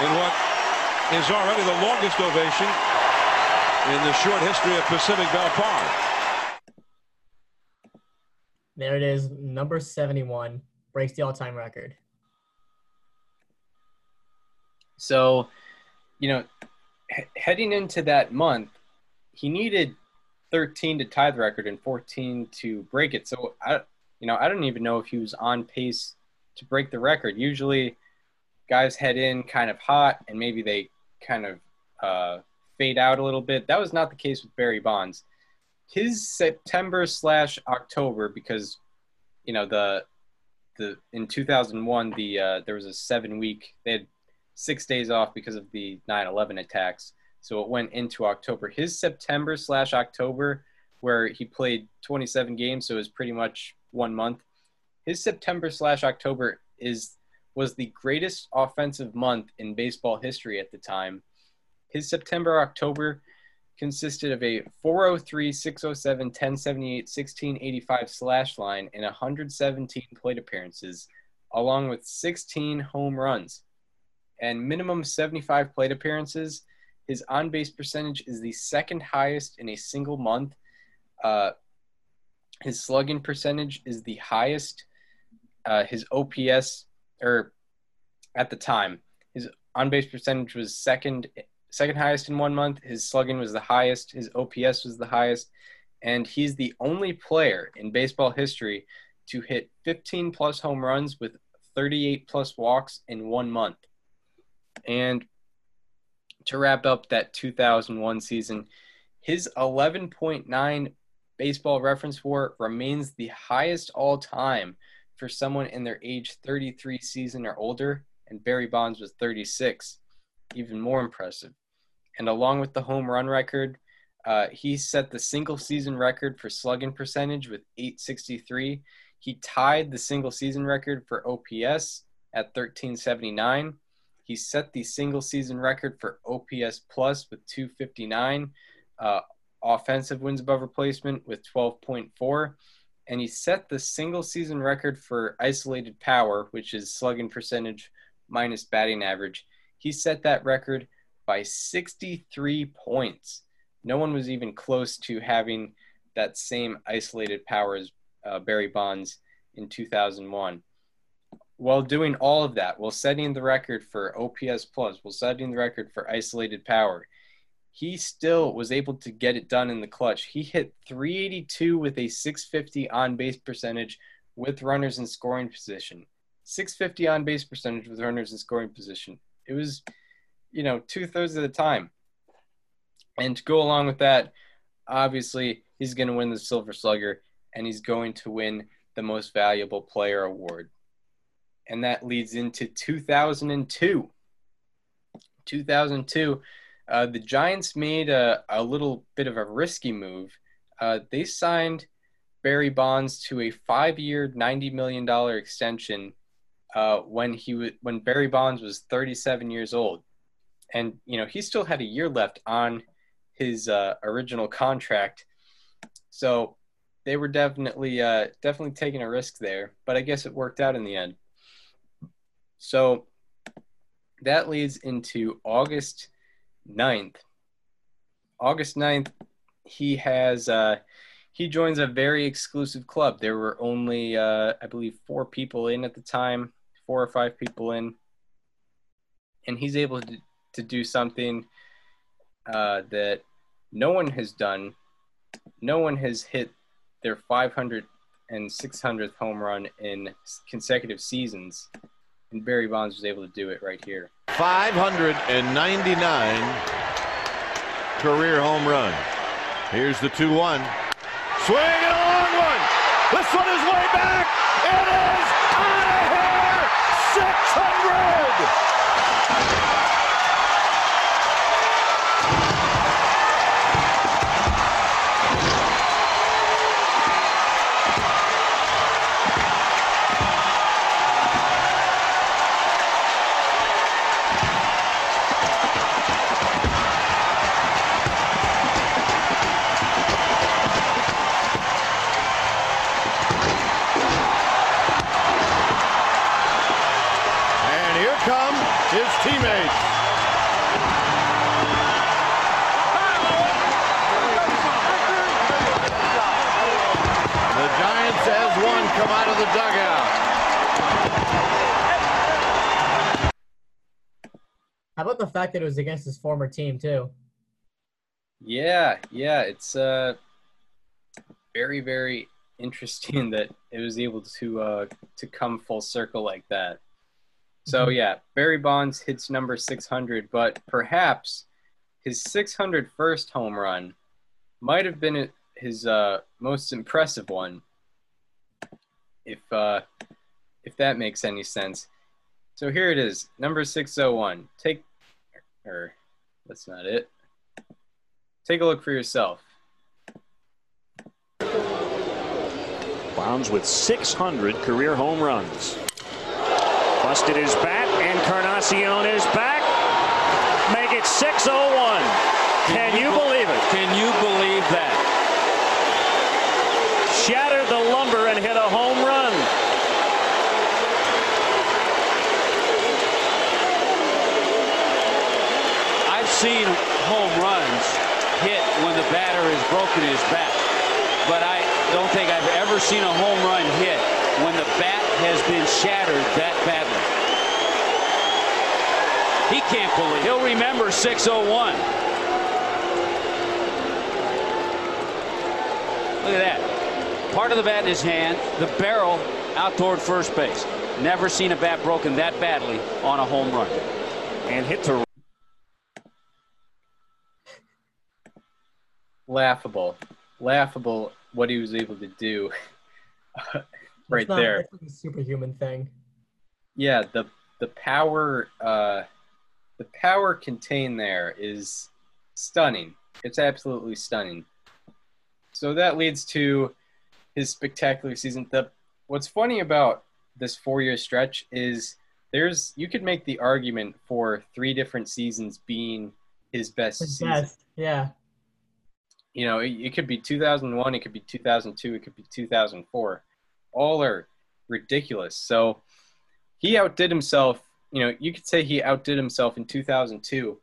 in what is already the longest ovation in the short history of Pacific Bell Park. There it is, number 71 breaks the all-time record. So, you know, he- heading into that month, he needed 13 to tie the record and 14 to break it. So, I, you know, I don't even know if he was on pace to break the record. Usually, guys head in kind of hot and maybe they kind of uh, fade out a little bit. That was not the case with Barry Bonds. His September slash October, because you know the the in 2001 the uh, there was a seven week they had six days off because of the 9/11 attacks. So it went into October. His September slash October, where he played 27 games, so it was pretty much one month. His September slash October is was the greatest offensive month in baseball history at the time. His September October consisted of a 403, 607, 1078, 1685 slash line and 117 plate appearances, along with 16 home runs and minimum 75 plate appearances. His on base percentage is the second highest in a single month. Uh, his slugging percentage is the highest. Uh, his OPS, or at the time, his on base percentage was second second highest in one month. His slugging was the highest. His OPS was the highest, and he's the only player in baseball history to hit 15 plus home runs with 38 plus walks in one month. And to wrap up that 2001 season, his 11.9 baseball reference war remains the highest all time for someone in their age 33 season or older, and Barry Bonds was 36. Even more impressive. And along with the home run record, uh, he set the single season record for slugging percentage with 863. He tied the single season record for OPS at 1379. He set the single season record for OPS plus with 259, uh, offensive wins above replacement with 12.4, and he set the single season record for isolated power, which is slugging percentage minus batting average. He set that record by 63 points. No one was even close to having that same isolated power as uh, Barry Bonds in 2001 while doing all of that, while setting the record for OPS plus, while setting the record for isolated power, he still was able to get it done in the clutch. He hit 382 with a 650 on base percentage with runners in scoring position. 650 on base percentage with runners in scoring position. It was, you know, two thirds of the time. And to go along with that, obviously, he's going to win the Silver Slugger and he's going to win the Most Valuable Player Award and that leads into 2002. 2002, uh, the Giants made a, a little bit of a risky move. Uh, they signed Barry Bonds to a five-year, $90 million extension uh, when he w- when Barry Bonds was 37 years old, and you know he still had a year left on his uh, original contract. So they were definitely uh, definitely taking a risk there, but I guess it worked out in the end. So that leads into August 9th. August 9th, he has uh, he joins a very exclusive club. There were only uh, I believe four people in at the time, four or five people in, and he's able to to do something uh, that no one has done. No one has hit their 500 and 600th home run in consecutive seasons and Barry Bonds was able to do it right here. 599 career home run. Here's the 2 1. Swing and a long one. This one is way back. It is out of here. 600. That it was against his former team too? Yeah, yeah, it's uh very very interesting that it was able to uh to come full circle like that. So mm-hmm. yeah, Barry Bonds hits number 600, but perhaps his 601st home run might have been his uh, most impressive one, if uh, if that makes any sense. So here it is, number 601. Take or that's not it. Take a look for yourself. Bonds with 600 career home runs. Busted his bat. Encarnacion is back. Make it 601. Can, Can you, you believe it? Can you believe that? Shattered the lumber and hit a home run. Seen home runs hit when the batter has broken his bat. But I don't think I've ever seen a home run hit when the bat has been shattered that badly. He can't believe it. He'll remember 601. Look at that. Part of the bat in his hand, the barrel out toward first base. Never seen a bat broken that badly on a home run. And hit to laughable, laughable what he was able to do. right not, there. Like superhuman thing. Yeah, the the power uh, the power contained there is stunning. It's absolutely stunning. So that leads to his spectacular season. The what's funny about this four year stretch is there's you could make the argument for three different seasons being his best His season. best. Yeah. You know, it, it could be 2001, it could be 2002, it could be 2004. All are ridiculous. So he outdid himself. You know, you could say he outdid himself in 2002.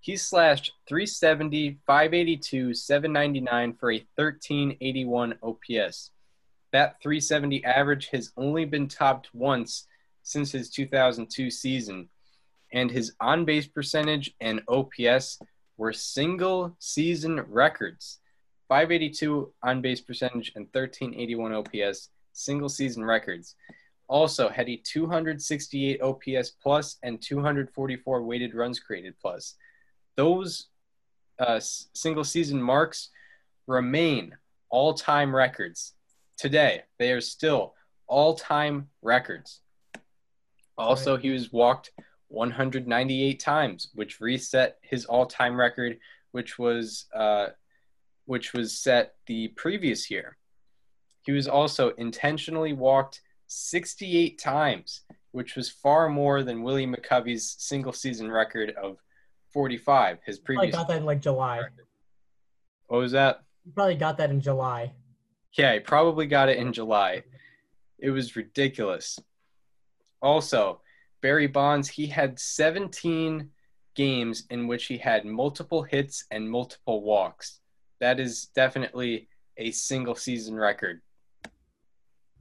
He slashed 370, 582, 799 for a 1381 OPS. That 370 average has only been topped once since his 2002 season, and his on base percentage and OPS were single season records. 582 on base percentage and 1381 OPS, single season records. Also had a 268 OPS plus and 244 weighted runs created plus. Those uh, single season marks remain all time records today. They are still all time records. Also, he was walked 198 times, which reset his all-time record, which was uh, which was set the previous year. He was also intentionally walked 68 times, which was far more than Willie McCovey's single-season record of 45. His previous. I got that in like July. What was that? You probably got that in July. Yeah, he probably got it in July. It was ridiculous. Also, Barry Bonds, he had 17 games in which he had multiple hits and multiple walks. That is definitely a single season record.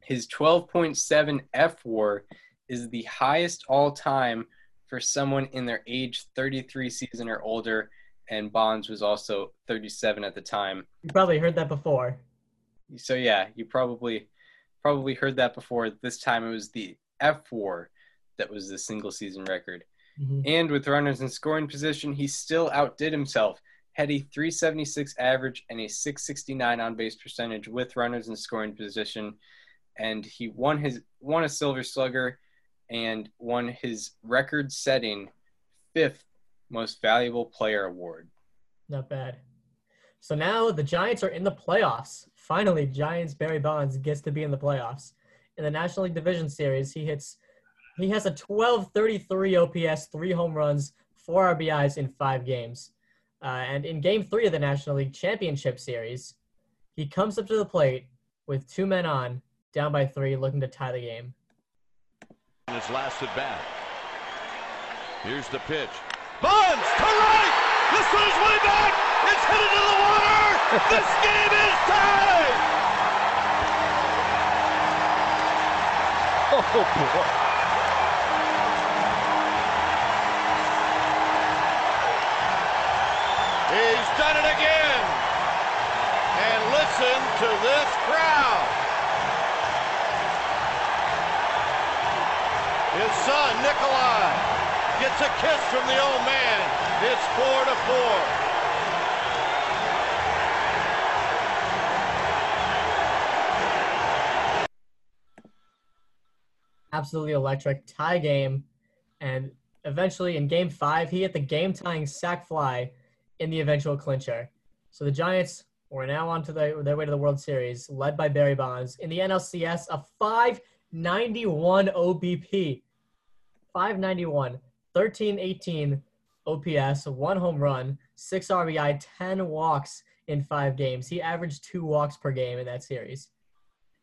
His 12.7 F war is the highest all time for someone in their age 33 season or older, and Bonds was also 37 at the time. You probably heard that before. So yeah, you probably probably heard that before. This time it was the F war that was the single season record. Mhm. And with runners in scoring position, he still outdid himself. Had a 376 average and a 669 on base percentage with runners in scoring position, and he won his won a Silver Slugger and won his record-setting fifth most valuable player award. Not bad. So now the Giants are in the playoffs. Finally, Giants Barry Bonds gets to be in the playoffs. In the National League Division Series, he hits he has a 1233 OPS, three home runs, four RBIs in five games. Uh, and in game three of the National League Championship Series, he comes up to the plate with two men on, down by three, looking to tie the game. His last at bat. Here's the pitch. Bonds to right. This one is way back. It's headed to the water. this game is tied. Oh boy. He's done it again. And listen to this crowd. His son, Nikolai, gets a kiss from the old man. It's four to four. absolutely electric tie game and eventually in game five he hit the game tying sac fly in the eventual clincher so the giants were now on to the, their way to the world series led by barry bonds. In the nlcs a 591 obp 591 1318 ops one home run six rbi 10 walks in five games. He averaged two walks per game in that series.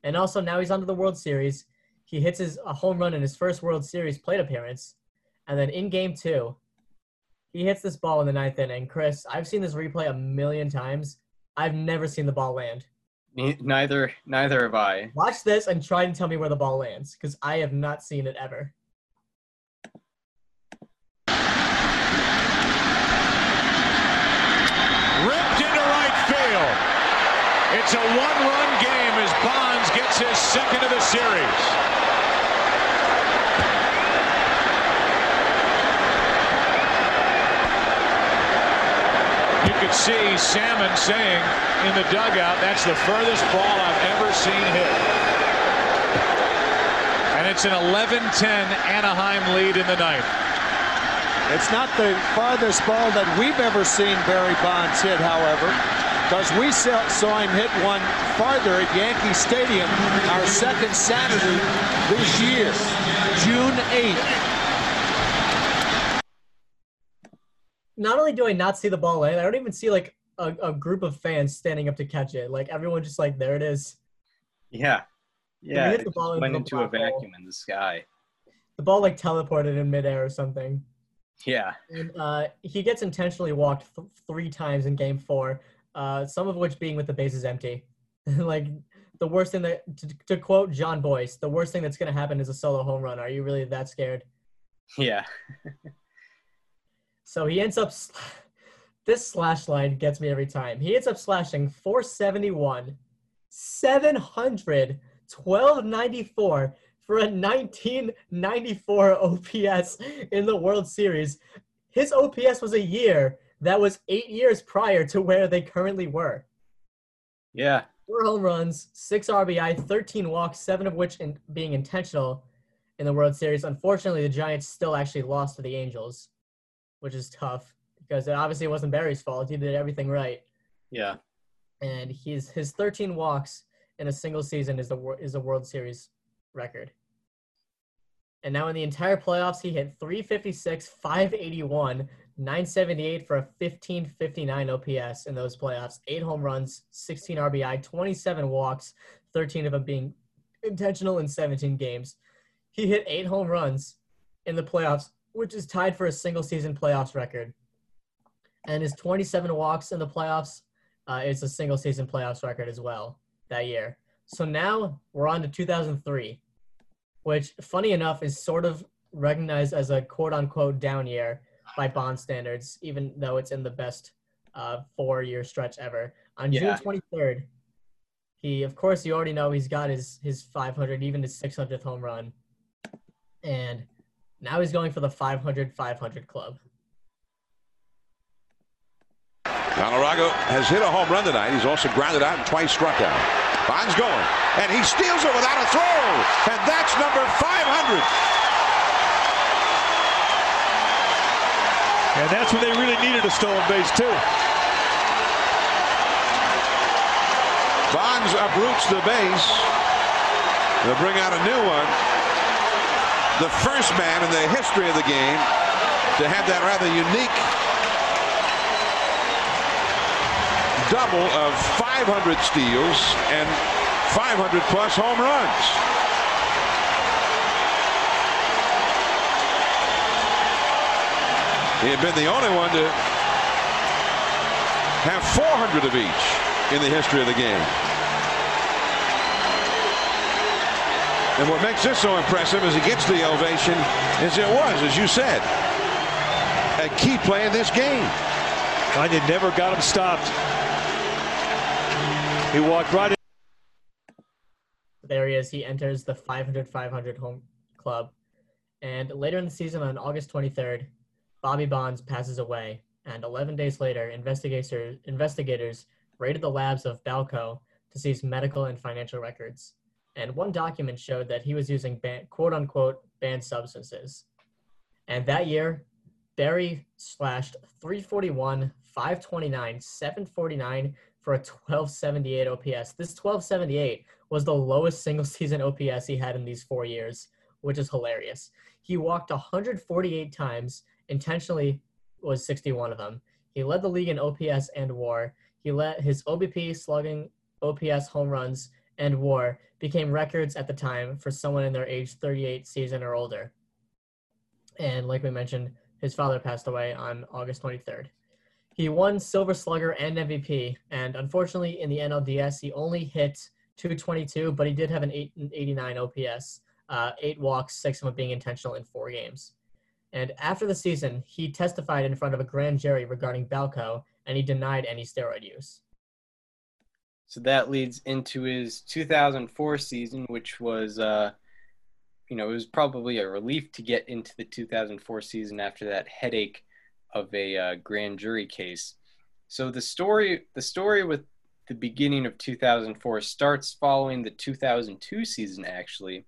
And also now he's on to the world series. He hits his a home run in his first World Series plate appearance, and then in Game Two, he hits this ball in the ninth inning. Chris, I've seen this replay a million times. I've never seen the ball land. Neither neither have I. Watch this and try and tell me where the ball lands, because I have not seen it ever. Ripped into right field. It's a one-run game as Bonds gets his second of the series. Could see Salmon saying in the dugout, that's the furthest ball I've ever seen hit. And it's an 11-10 Anaheim lead in the ninth. It's not the farthest ball that we've ever seen Barry Bonds hit, however, because we saw, saw him hit one farther at Yankee Stadium our second Saturday this year, June 8th. Not only do I not see the ball land, I don't even see like a, a group of fans standing up to catch it. Like everyone just like there it is. Yeah. Yeah. It the ball went into a vacuum in the sky. The ball like teleported in midair or something. Yeah. And uh, he gets intentionally walked th- three times in game four, uh, some of which being with the bases empty. like the worst thing that, to, to quote John Boyce, the worst thing that's going to happen is a solo home run. Are you really that scared? Yeah. So he ends up, this slash line gets me every time. He ends up slashing 471, 700, 1294 for a 1994 OPS in the World Series. His OPS was a year that was eight years prior to where they currently were. Yeah. Four home runs, six RBI, 13 walks, seven of which in, being intentional in the World Series. Unfortunately, the Giants still actually lost to the Angels, which is tough because it obviously wasn't Barry's fault. He did everything right, Yeah. and he's his 13 walks in a single season is the is a World Series record. And now in the entire playoffs, he hit 356, 581, 978 for a 1559 OPS in those playoffs. Eight home runs, 16 RBI, 27 walks, 13 of them being intentional in 17 games. He hit eight home runs in the playoffs, which is tied for a single season playoffs record. And his 27 walks in the playoffs uh, is a single season playoffs record as well that year. So now we're on to 2003 which funny enough is sort of recognized as a quote unquote down year by bond standards, even though it's in the best uh, four year stretch ever. On Yeah. June 23rd, he, of course, you already know he's got his, his 500, even his 600th home run. And now he's going for the 500 500 club. Colorado has hit a home run tonight. He's also grounded out and twice struck out. Bond's going, and he steals it without a throw, and that's number 500. And that's when they really needed a stolen base, too. Bonds uproots the base. They'll bring out a new one. The first man in the history of the game to have that rather unique double of 500 steals and 500 plus home runs. He had been the only one to have 400 of each in the history of the game. And what makes this so impressive is he gets the ovation is it was, as you said, a key play in this game. And they never got him stopped. He walked right in. There he is. He enters the 500 500 home club. And later in the season, on August 23rd, Bobby Bonds passes away. And 11 days later, investigators, investigators raided the labs of Balco to seize medical and financial records. And one document showed that he was using ban- quote unquote banned substances. And that year, Barry slashed 341, 529, 749 for a 1278 OPS. This 1278 was the lowest single season OPS he had in these four years, which is hilarious. He walked 148 times, intentionally was 61 of them. He led the league in OPS and WAR. He let his OBP, slugging, OPS, home runs, and WAR became records at the time for someone in their age 38 season or older. And like we mentioned, his father passed away on August 23rd. He won Silver Slugger and MVP, and unfortunately, in the NLDS, he only hit 222, but he did have an 8 89 OPS, uh, eight walks, six of them being intentional in four games. And after the season, he testified in front of a grand jury regarding Balco, and he denied any steroid use. So that leads into his 2004 season, which was, uh, you know, it was probably a relief to get into the 2004 season after that headache of a uh, grand jury case. So the story, the story with the beginning of 2004 starts following the 2002 season, actually,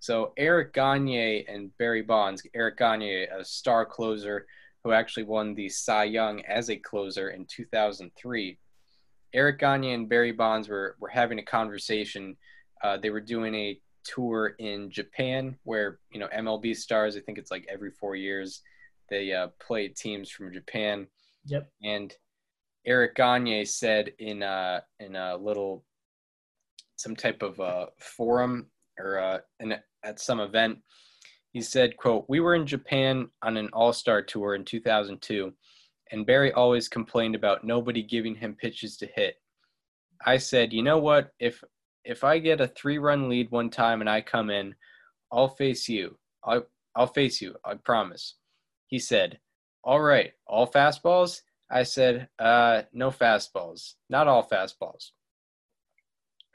So Eric Gagne and Barry Bonds. Eric Gagne, a star closer who actually won the Cy Young as a closer in 2003. Eric Gagne and Barry Bonds were, were having a conversation. Uh, they were doing a tour in Japan where, you know, MLB stars, I think it's like every four years, they uh, play teams from Japan. Yep. And Eric Gagne said in, uh, in a little, some type of uh, forum or uh, in, at some event, he said, quote, we were in Japan on an all-star tour in 2002 and Barry always complained about nobody giving him pitches to hit. I said, "You know what? If if I get a 3-run lead one time and I come in, I'll face you. I'll I'll face you. I promise." He said, "All right, all fastballs?" I said, "Uh, no fastballs. Not all fastballs."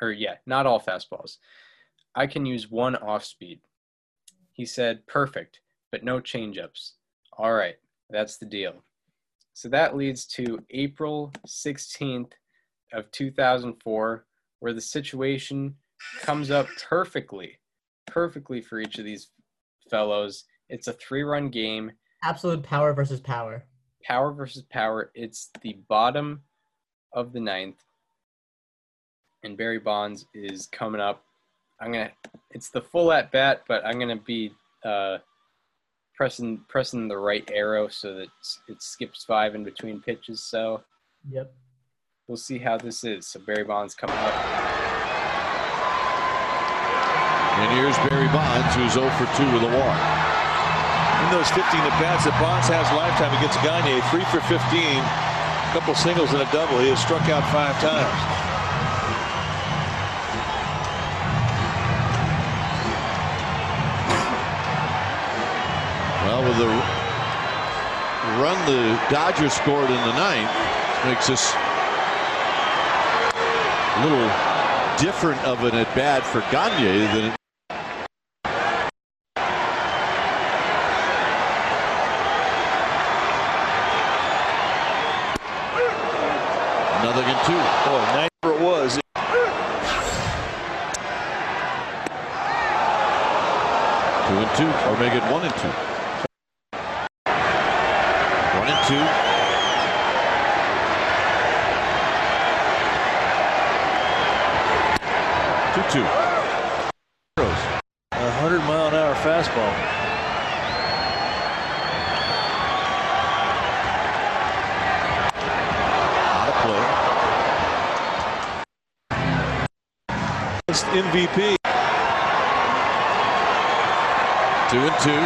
Or yeah, not all fastballs. I can use one off speed. He said, "Perfect, but no changeups." All right, that's the deal. So that leads to April 16th of 2004, where the situation comes up perfectly, perfectly for each of these fellows. It's a three run game. Absolute power versus power. Power versus power. It's the bottom of the ninth. And Barry Bonds is coming up. I'm going to, it's the full at bat, but I'm going to be, uh, pressing pressing the right arrow so that it skips five in between pitches. So Yep. we'll see how this is. So Barry Bonds coming up. And here's Barry Bonds, who's 0 for 2 with a walk. In those 15 at bats that Bonds has lifetime against Gagne, 3 for 15, a couple singles and a double. He has struck out five times. The run the Dodgers scored in the ninth, makes this a little different of an at bat for Gagne than it Nothing in two. Boy, nine it was. Two and two, or make it one and two. One and two. Two two. A hundred mile an hour fastball. Not a play. MVP. Two and two.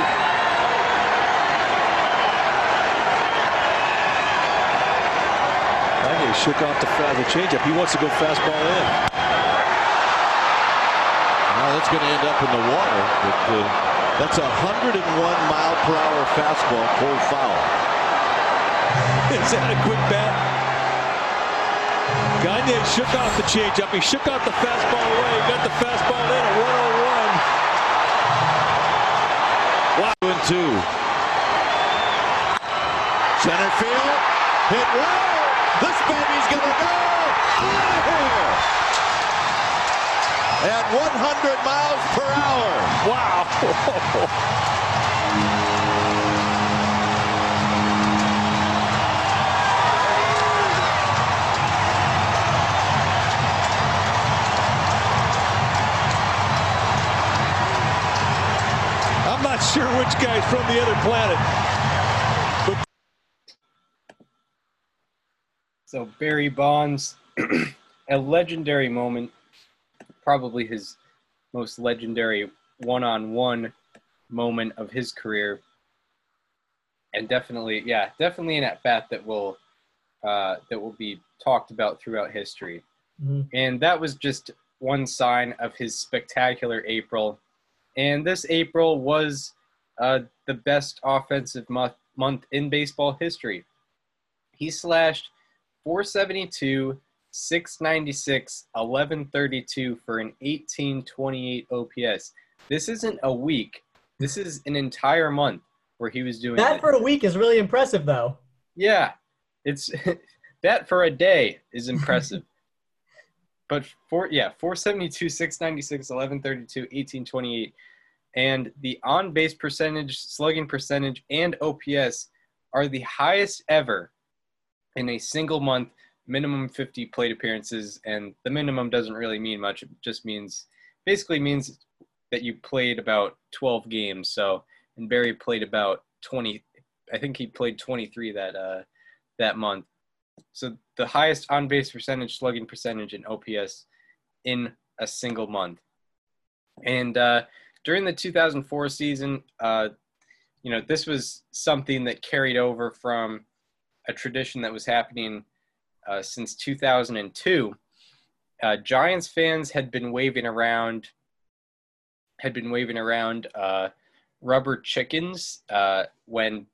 Gagne shook off the, the changeup. He wants to go fastball in. Now that's going to end up in the water. But uh, that's a 101 mile per hour fastball pulled foul. Is that a quick bat? Gagne shook off the changeup. He shook off the fastball away. He got the fastball in at 101. Wow. And two. Center field. Hit well. This baby's going to go out of here. At 100 miles per hour. Wow. I'm not sure which guy's from the other planet. So Barry Bonds, a legendary moment, probably his most legendary one-on-one moment of his career, and definitely, yeah, definitely an at bat that will uh, that will be talked about throughout history. Mhm. And that was just one sign of his spectacular April. And this April was uh, the best offensive month, month in baseball history. He slashed 472, 696, 1132 for an 1828 OPS. This isn't a week. This is an entire month where he was doing That it. for a week is really impressive, though. Yeah, it's that for a day is impressive. but for yeah, 472, 696, 1132, 1828. And the on base percentage, slugging percentage, and OPS are the highest ever in a single month, minimum 50 plate appearances. And the minimum doesn't really mean much. It just means, basically means that you played about 12 games. So, and Barry played about 20, I think he played 23 that, uh, that month. So the highest on base percentage, slugging percentage, and OPS in a single month. And uh, during the 2004 season, uh, you know, this was something that carried over from a tradition that was happening uh, since 2002. Uh, Giants fans had been waving around, had been waving around uh, rubber chickens uh, when,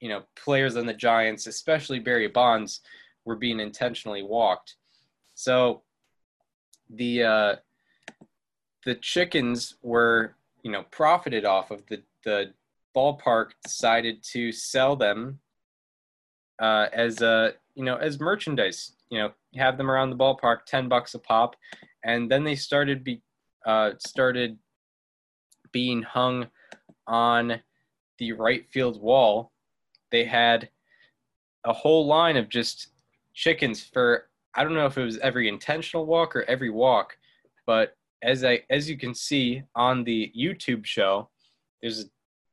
you know, players on the Giants, especially Barry Bonds, were being intentionally walked. So the uh, the chickens were you know profited off of the the ballpark decided to sell them uh, as a you know as merchandise you know have them around the ballpark 10 bucks a pop and then they started be uh, started being hung on the right field wall they had a whole line of just chickens for I don't know if it was every intentional walk or every walk, but as I as you can see on the YouTube show, there's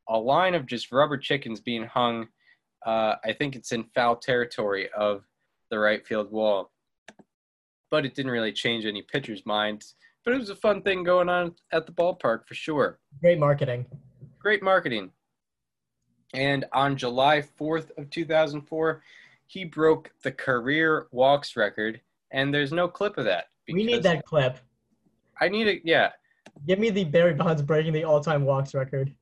a line of just rubber chickens being hung. Uh, I think it's in foul territory of the right field wall, but it didn't really change any pitcher's mind. But it was a fun thing going on at the ballpark for sure. Great marketing. Great marketing. And on July 4th of 2004, he broke the career walks record, and there's no clip of that. We need that clip. I need it. Yeah. Give me the Barry Bonds breaking the all-time walks record.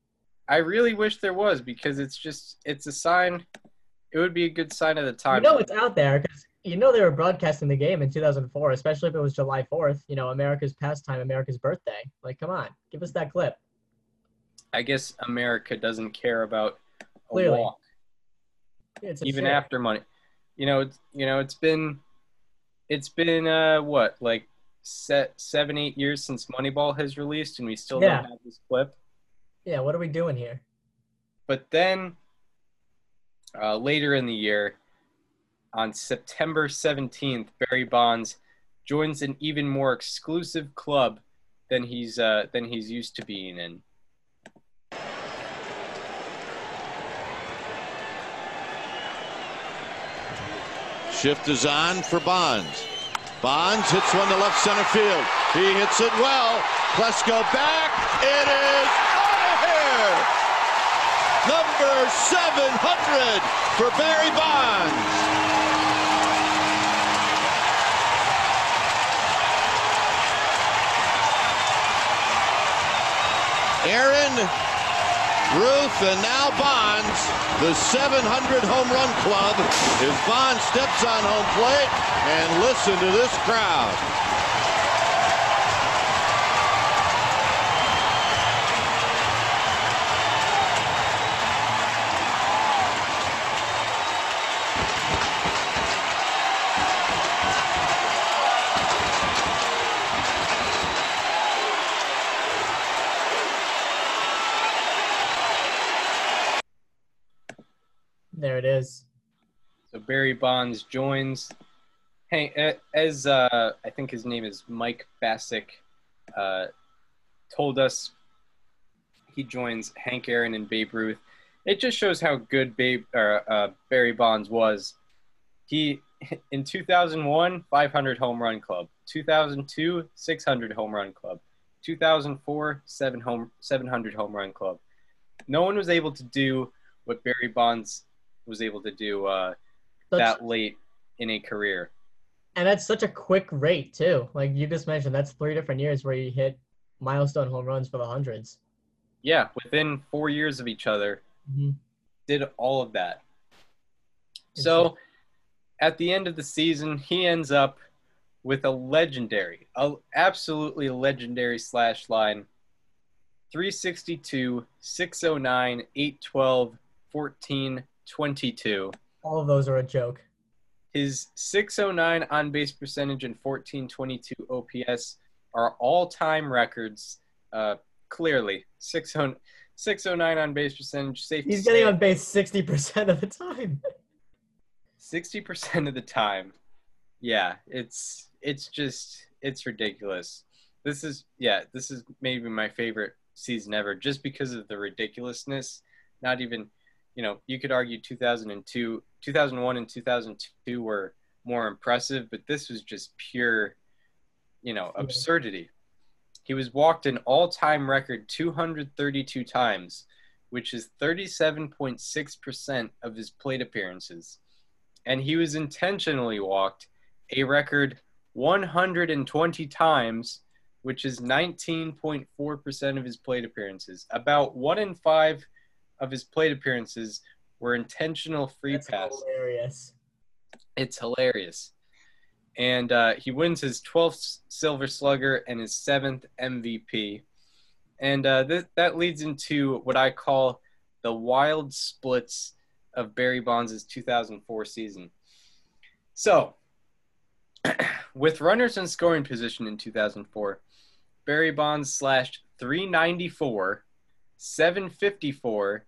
I really wish there was because it's just it's a sign. It would be a good sign of the time. You know it's out there because you know they were broadcasting the game in 2004, especially if it was July 4th. You know, America's pastime, America's birthday. Like, come on, give us that clip. I guess America doesn't care about a Clearly. walk, It's even after money. You know, it's you know it's been it's been uh what like set seven eight years since Moneyball has released, and we still Yeah. don't have this clip. Yeah, what are we doing here? But then uh, later in the year, on September 17th, Barry Bonds joins an even more exclusive club than he's uh, than he's used to being in. Shift is on for Bonds. Bonds hits one to left center field. He hits it well. Plesko back. It is out of here. Number 700 for Barry Bonds. Aaron, Ruth, and now Bonds, the 700 home run club. As Bonds steps on home plate, and listen to this crowd. There it is. So Barry Bonds joins. A- as uh, I think his name is Mike Bacsik, uh, told us, he joins Hank Aaron and Babe Ruth. It just shows how good Babe or uh, Barry Bonds was. He in 2001, 500 home run club. 2002, 600 home run club. 2004, seven home 700 home run club. No one was able to do what Barry Bonds was able to do uh, that late in a career. And that's such a quick rate too. Like you just mentioned, that's three different years where you hit milestone home runs for the hundreds. Yeah, within four years of each other, Mhm. did all of that. So at the end of the season, he ends up with a legendary, a absolutely legendary slash line 362, 609, 812, 14, 22. All of those are a joke. His 609 on base percentage and 1422 OPS are all time records uh, clearly 609 609 on base percentage. Safe He's getting on base 60% of the time. 60% of the time. Yeah, it's it's just it's ridiculous. This is yeah, this is maybe my favorite season ever just because of the ridiculousness. Not even, you know, you could argue 2002, 2001 and 2002 were more impressive, but this was just pure, you know, absurdity. He was walked an all-time record 232 times, which is 37.6% of his plate appearances. And he was intentionally walked a record 120 times, which is 19.4% of his plate appearances. About one in five of his plate appearances were intentional free That's pass. hilarious. It's hilarious. And uh, he wins his 12th Silver Slugger and his seventh MVP. And uh, th- that leads into what I call the wild splits of Barry Bonds' 2004 season. So, with runners in scoring position in 2004, Barry Bonds slashed 394, 754,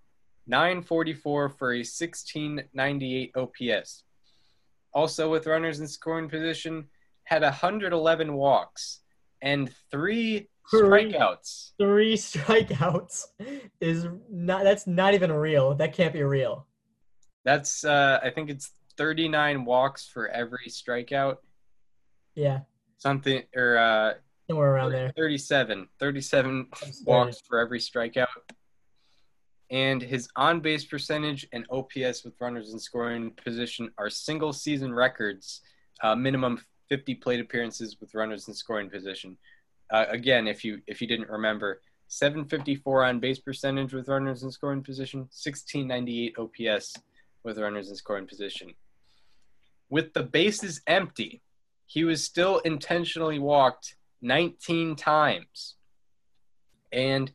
944 for a 1698 OPS. Also, with runners in scoring position, had 111 walks and three Three. strikeouts. Three strikeouts is not. That's not even real. That can't be real. That's, uh, I think it's 39 walks for every strikeout. Yeah, Something, or uh, somewhere around there. 37. 37 walks for every strikeout. And his on base percentage and OPS with runners in scoring position are single season records, uh, minimum 50 plate appearances with runners in scoring position. Uh, again, if you if you didn't remember, 754 on base percentage with runners in scoring position, 1698 OPS with runners in scoring position. With the bases empty, he was still intentionally walked 19 times. And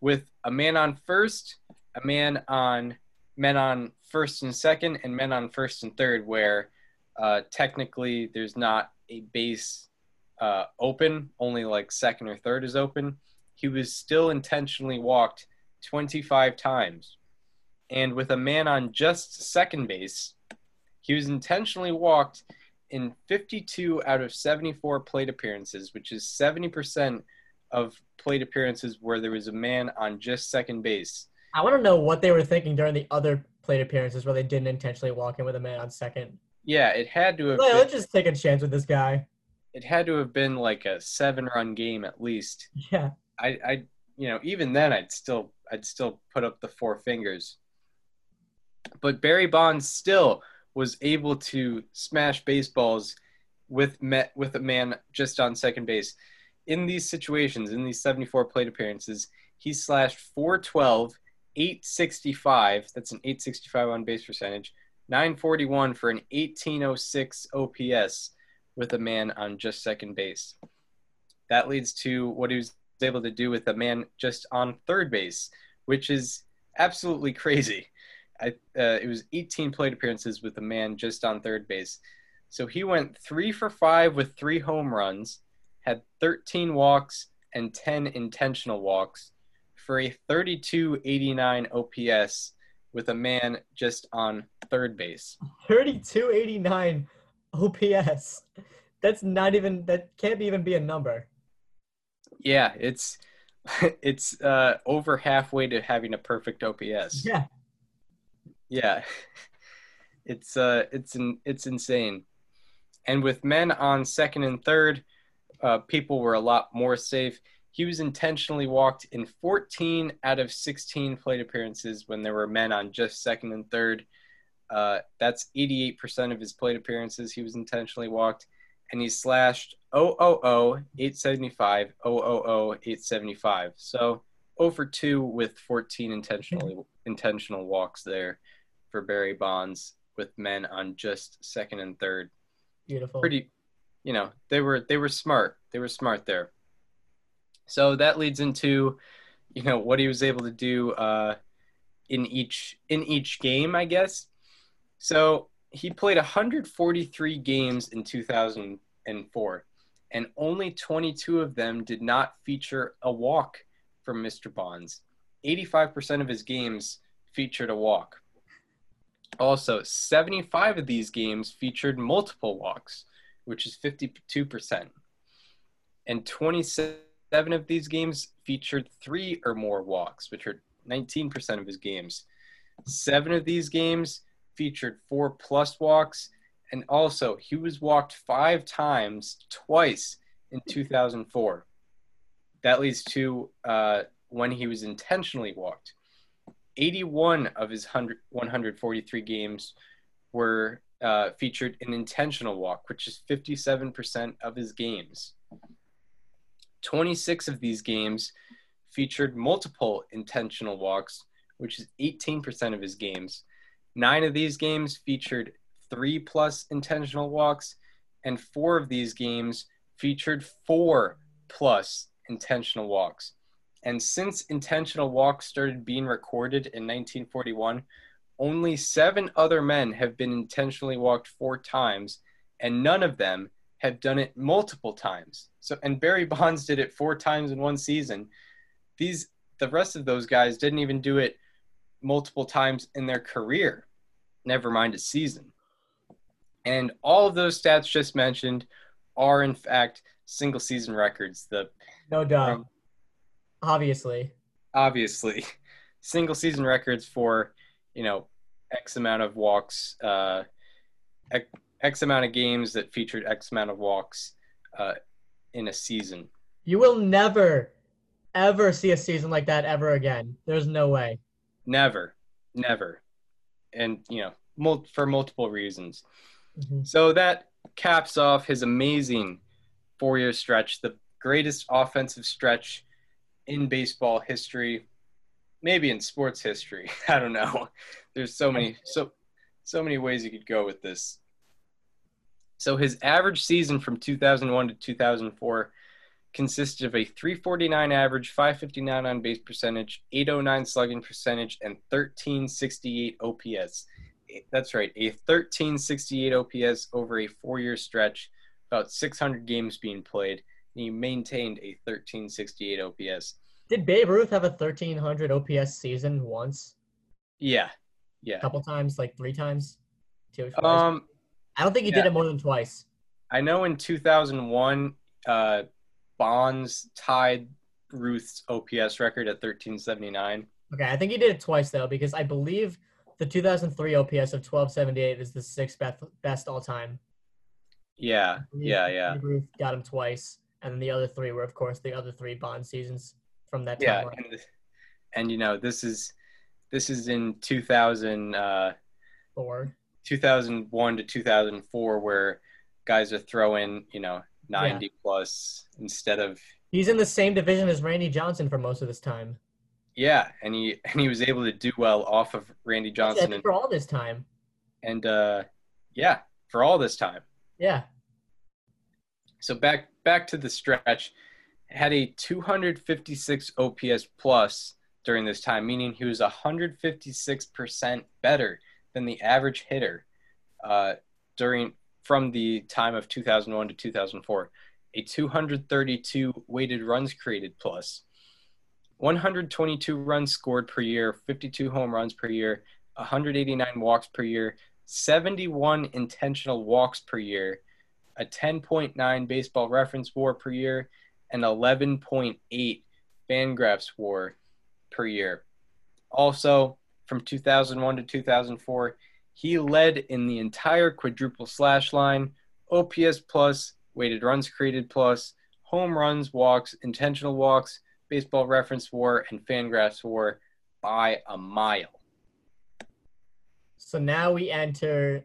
with a man on first, a man on men on first and second, and men on first and third, where uh, technically there's not a base uh, open, only like second or third is open. He was still intentionally walked 25 times. And with a man on just second base, he was intentionally walked in 52 out of 74 plate appearances, which is 70% of plate appearances where there was a man on just second base. I want to know what they were thinking during the other plate appearances where they didn't intentionally walk in with a man on second. Yeah, it had to have Like, been, let's just take a chance with this guy. it had to have been like a seven run game at least. Yeah. I, I you know, even then I'd still I'd still put up the four fingers. But Barry Bonds still was able to smash baseballs with met with a man just on second base. In these situations, in these 74 plate appearances, he slashed 412, 865, that's an 865 on base percentage, 941 for an 1806 OPS with a man on just second base. That leads to what he was able to do with a man just on third base, which is absolutely crazy. I, uh, it was 18 plate appearances with a man just on third base. So he went three for five with three home runs, had 13 walks and 10 intentional walks for a 3289 OPS with a man just on third base. 3289 OPS. That's not even that can't even be a number. Yeah, it's it's uh, over halfway to having a perfect OPS. Yeah. Yeah, it's uh, it's in, it's insane. And with men on second and third, uh, people were a lot more safe. He was intentionally walked in 14 out of 16 plate appearances when there were men on just second and third. Uh, that's 88% of his plate appearances. He was intentionally walked, and he slashed 000 875 000 875. So 0 for 2 with 14 intentionally intentional walks there for Barry Bonds with men on just second and third. Beautiful. Pretty, you know, they were they were smart. They were smart there. So that leads into, you know, what he was able to do uh, in each in each game, I guess. So he played 143 games in 2004, and only 22 of them did not feature a walk from Mr. Bonds. 85% of his games featured a walk. Also, 75 of these games featured multiple walks, which is 52%. And 27 of these games featured three or more walks, which are 19% of his games. Seven of these games featured four plus walks, and also he was walked five times, twice in 2004. That leads to uh, when he was intentionally walked. 81 of his 100, 143 games were uh, featured an intentional walk, which is 57% of his games. 26 of these games featured multiple intentional walks, which is 18% of his games. Nine of these games featured three plus intentional walks, and four of these games featured four plus intentional walks. And since intentional walks started being recorded in 1941, only seven other men have been intentionally walked four times, and none of them have done it multiple times. So, and Barry Bonds did it four times in one season. These, the rest of those guys didn't even do it multiple times in their career, never mind a season. And all of those stats just mentioned are, in fact, single season records. The no doubt, um, obviously, obviously, single season records for you know X amount of walks, uh, X, amount of games that featured X amount of walks uh, in a season. You will never, ever see a season like that ever again. There's no way. Never, never, and you know, mul- for multiple reasons. Mm-hmm. So that caps off his amazing four-year stretch, the greatest offensive stretch in baseball history, maybe in sports history. I don't know. There's so many so so many ways you could go with this. So his average season from 2001 to 2004 consisted of a 349 average, 559 on base percentage, 809 slugging percentage, and 1368 OPS. That's right, a 1368 OPS over a four year stretch, about 600 games being played. He maintained a 1368 OPS. Did Babe Ruth have a 1300 OPS season once? Yeah, yeah. A couple times, like three times, two. Twice. Um, I don't think he yeah. did it more than twice. I know in 2001, uh, Bonds tied Ruth's OPS record at 1379. Okay, I think he did it twice though, because I believe the 2003 OPS of 1278 is the sixth best, best all time. Yeah, yeah, yeah. Ruth got him twice, and then the other three were, of course, the other three Bond seasons from that time. Yeah, and, and, you know this is this is in 2000 uh, four. 2001 to 2004 where guys are throwing you know 90 yeah. plus instead of he's in the same division as Randy Johnson for most of this time. Yeah, and he and he was able to do well off of Randy Johnson and, for all this time. And uh, yeah, for all this time. Yeah. So back back to the stretch, had a 256 OPS plus during this time, meaning he was 156% better than the average hitter uh, during from the time of 2001 to 2004, a 232 weighted runs created plus, 122 runs scored per year, 52 home runs per year, 189 walks per year, 71 intentional walks per year, a 10.9 baseball reference war per year, and 11.8 Fangraphs war per year. Also, from 2001 to 2004, he led in the entire quadruple slash line, OPS plus, weighted runs created plus, home runs, walks, intentional walks, baseball reference war, and Fangraphs war by a mile. So now we enter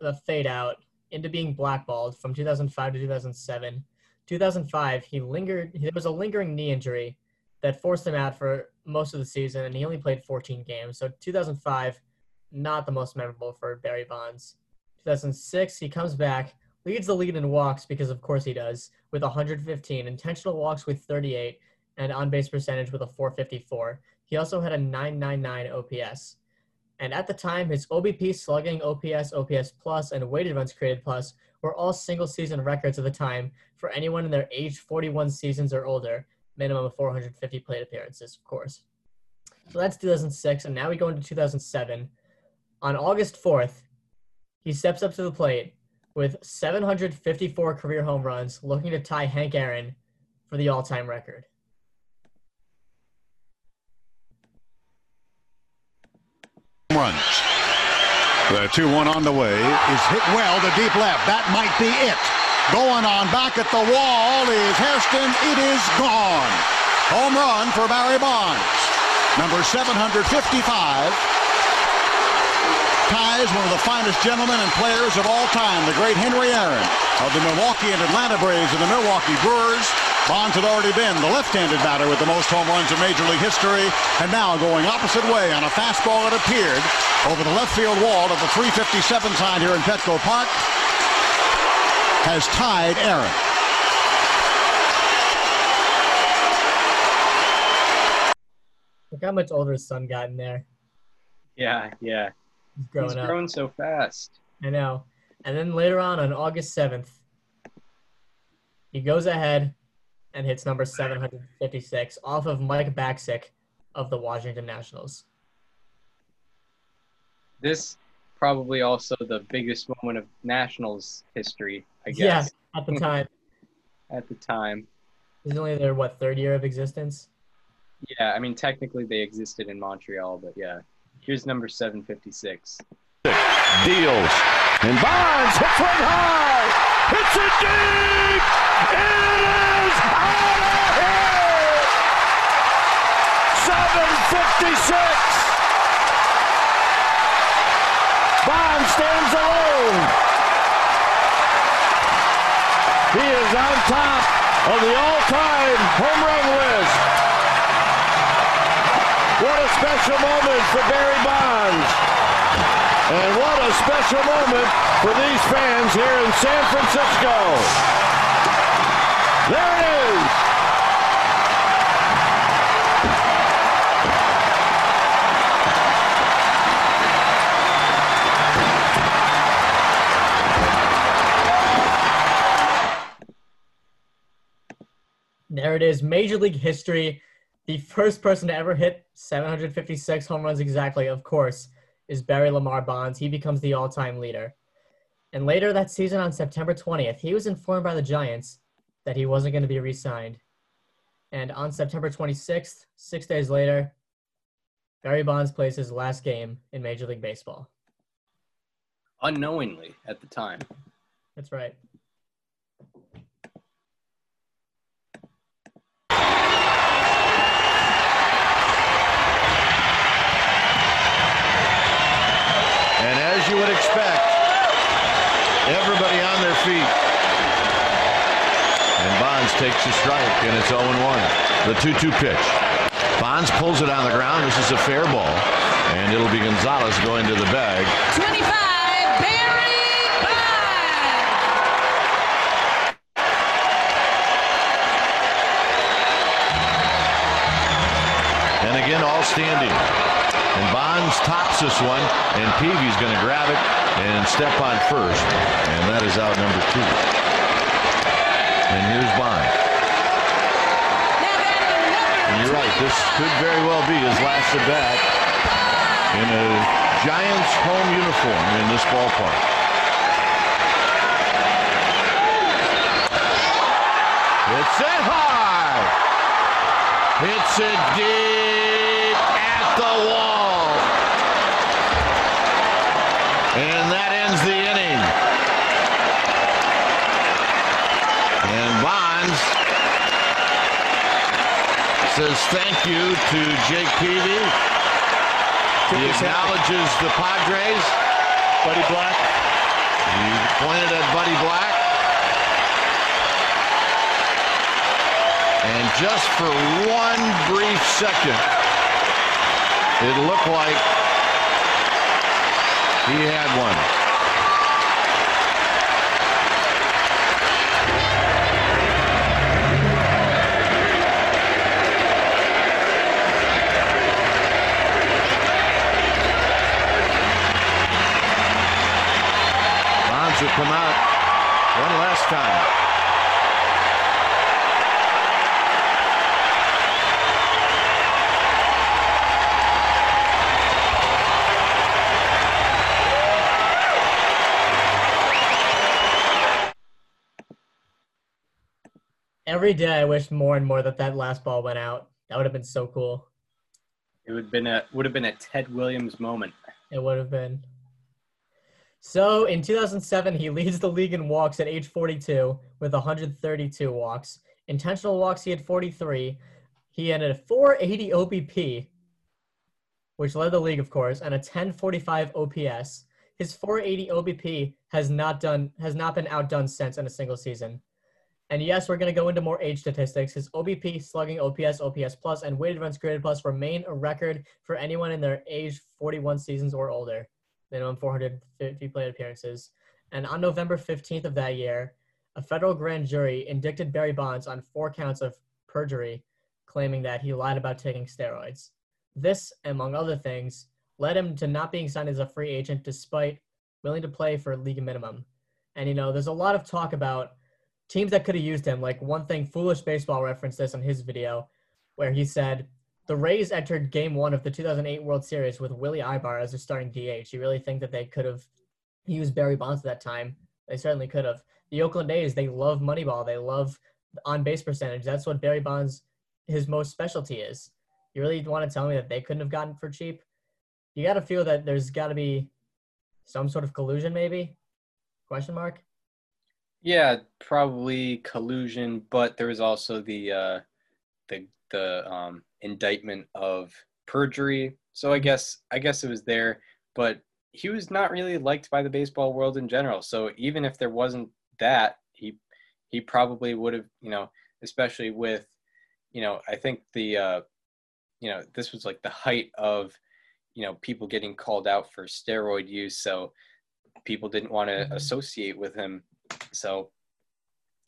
the fade out into being blackballed from 2005 to 2007. 2005, he lingered. There was a lingering knee injury that forced him out for most of the season, and he only played 14 games. So 2005, not the most memorable for Barry Bonds. 2006, he comes back, leads the lead in walks because of course he does, with 115, intentional walks with 38, and on base percentage with a 454. He also had a 999 OPS. And at the time, his OBP slugging, OPS, OPS plus, and weighted runs created plus were all single season records at the time for anyone in their age 41 seasons or older. minimum of 450 plate appearances, of course. So that's 2006, and now we go into 2007. On August 4th, he steps up to the plate with 754 career home runs, looking to tie Hank Aaron for the all-time record. Runs. The 2 1 on the way is hit well to deep left. That might be it. Going on back at the wall is Hairston. It is gone. Home run for Barry Bonds. Number 755 ties one of the finest gentlemen and players of all time, the great Henry Aaron of the Milwaukee and Atlanta Braves and the Milwaukee Brewers. Bonds had already been the left-handed batter with the most home runs in Major League history, and now going opposite way on a fastball that appeared over the left field wall of the 357 sign here in Petco Park has tied Aaron. Look how much older his son got in there. Yeah, yeah. He's growing up. He's up. grown so fast. I know. And then later on, on August 7th, he goes ahead and hits number 756 off of Mike Bacsik of the Washington Nationals. This probably also the biggest moment of Nationals history, I guess. Yeah, at the time. At the time. This is only their, what, third year of existence? Yeah, I mean, technically they existed in Montreal, but yeah. Here's number 756. Deals. And Bonds hits one high. Hits it deep. It is out of here. 756. Bonds stands alone. He is on top of the all-time home run list. What a special moment for Barry Bonds. And what a special moment for these fans here in San Francisco. There it is. There it is. Major League history. The first person to ever hit 756 home runs exactly, of course, is Barry Lamar Bonds. He becomes the all time leader. And later that season on September 20th, he was informed by the Giants that he wasn't going to be re signed. And on September 26th, six days later, Barry Bonds plays his last game in Major League Baseball. Unknowingly at the time. That's right. And as you would expect, everybody on their feet. And Bonds takes a strike, and it's 0-1. The 2-2 pitch. Bonds pulls it on the ground. This is a fair ball. And it'll be Gonzalez going to the bag. 25, Barry Bonds. And again, all standing. And Bonds tops this one, and Peavy's going to grab it and step on first. And that is out number two. And here's Bonds. And you're right, this could very well be his last at bat in a Giants home uniform in this ballpark. It's it high. Hits it deep at the wall. And that ends the inning. And Says thank you to Jake Peavy. He acknowledges the Padres. Buddy Black. He pointed at Buddy Black. And just for one brief second, it looked like he had one. come out one last time. Every day, I wish more and more that that last ball went out. That would have been so cool. It would have been a would have been a Ted Williams moment. It would have been. So in 2007, he leads the league in walks at age 42 with 132 walks. Intentional walks, he had 43. He had a 480 OBP, which led the league, of course, and a 1045 OPS. His 480 OBP has not done has not been outdone since in a single season. And yes, we're going to go into more age statistics. His OBP, slugging, OPS, OPS plus, and weighted runs created plus remain a record for anyone in their age 41 seasons or older, minimum 450 plate appearances. And on November 15th of that year, a federal grand jury indicted Barry Bonds on four counts of perjury, claiming that he lied about taking steroids. This, among other things, led him to not being signed as a free agent despite willing to play for league minimum. And, you know, there's a lot of talk about teams that could have used him. Like one thing, Foolish Baseball referenced this on his video, where he said the Rays entered Game One of the 2008 World Series with Willy Aybar as their starting DH. You really think that they could have used Barry Bonds at that time? They certainly could have. The Oakland A's, they love Moneyball. They love on base percentage. That's what Barry Bonds, his most specialty is. You really want to tell me that they couldn't have gotten for cheap? You got to feel that there's got to be some sort of collusion, maybe? Question mark. Yeah, probably collusion, but there was also the uh, the the um, indictment of perjury. So I guess I guess it was there, but he was not really liked by the baseball world in general. So even if there wasn't that, he he probably would have, you know, especially with, you know, I think the, uh, you know, this was like the height of, you know, people getting called out for steroid use. So people didn't want to associate with him so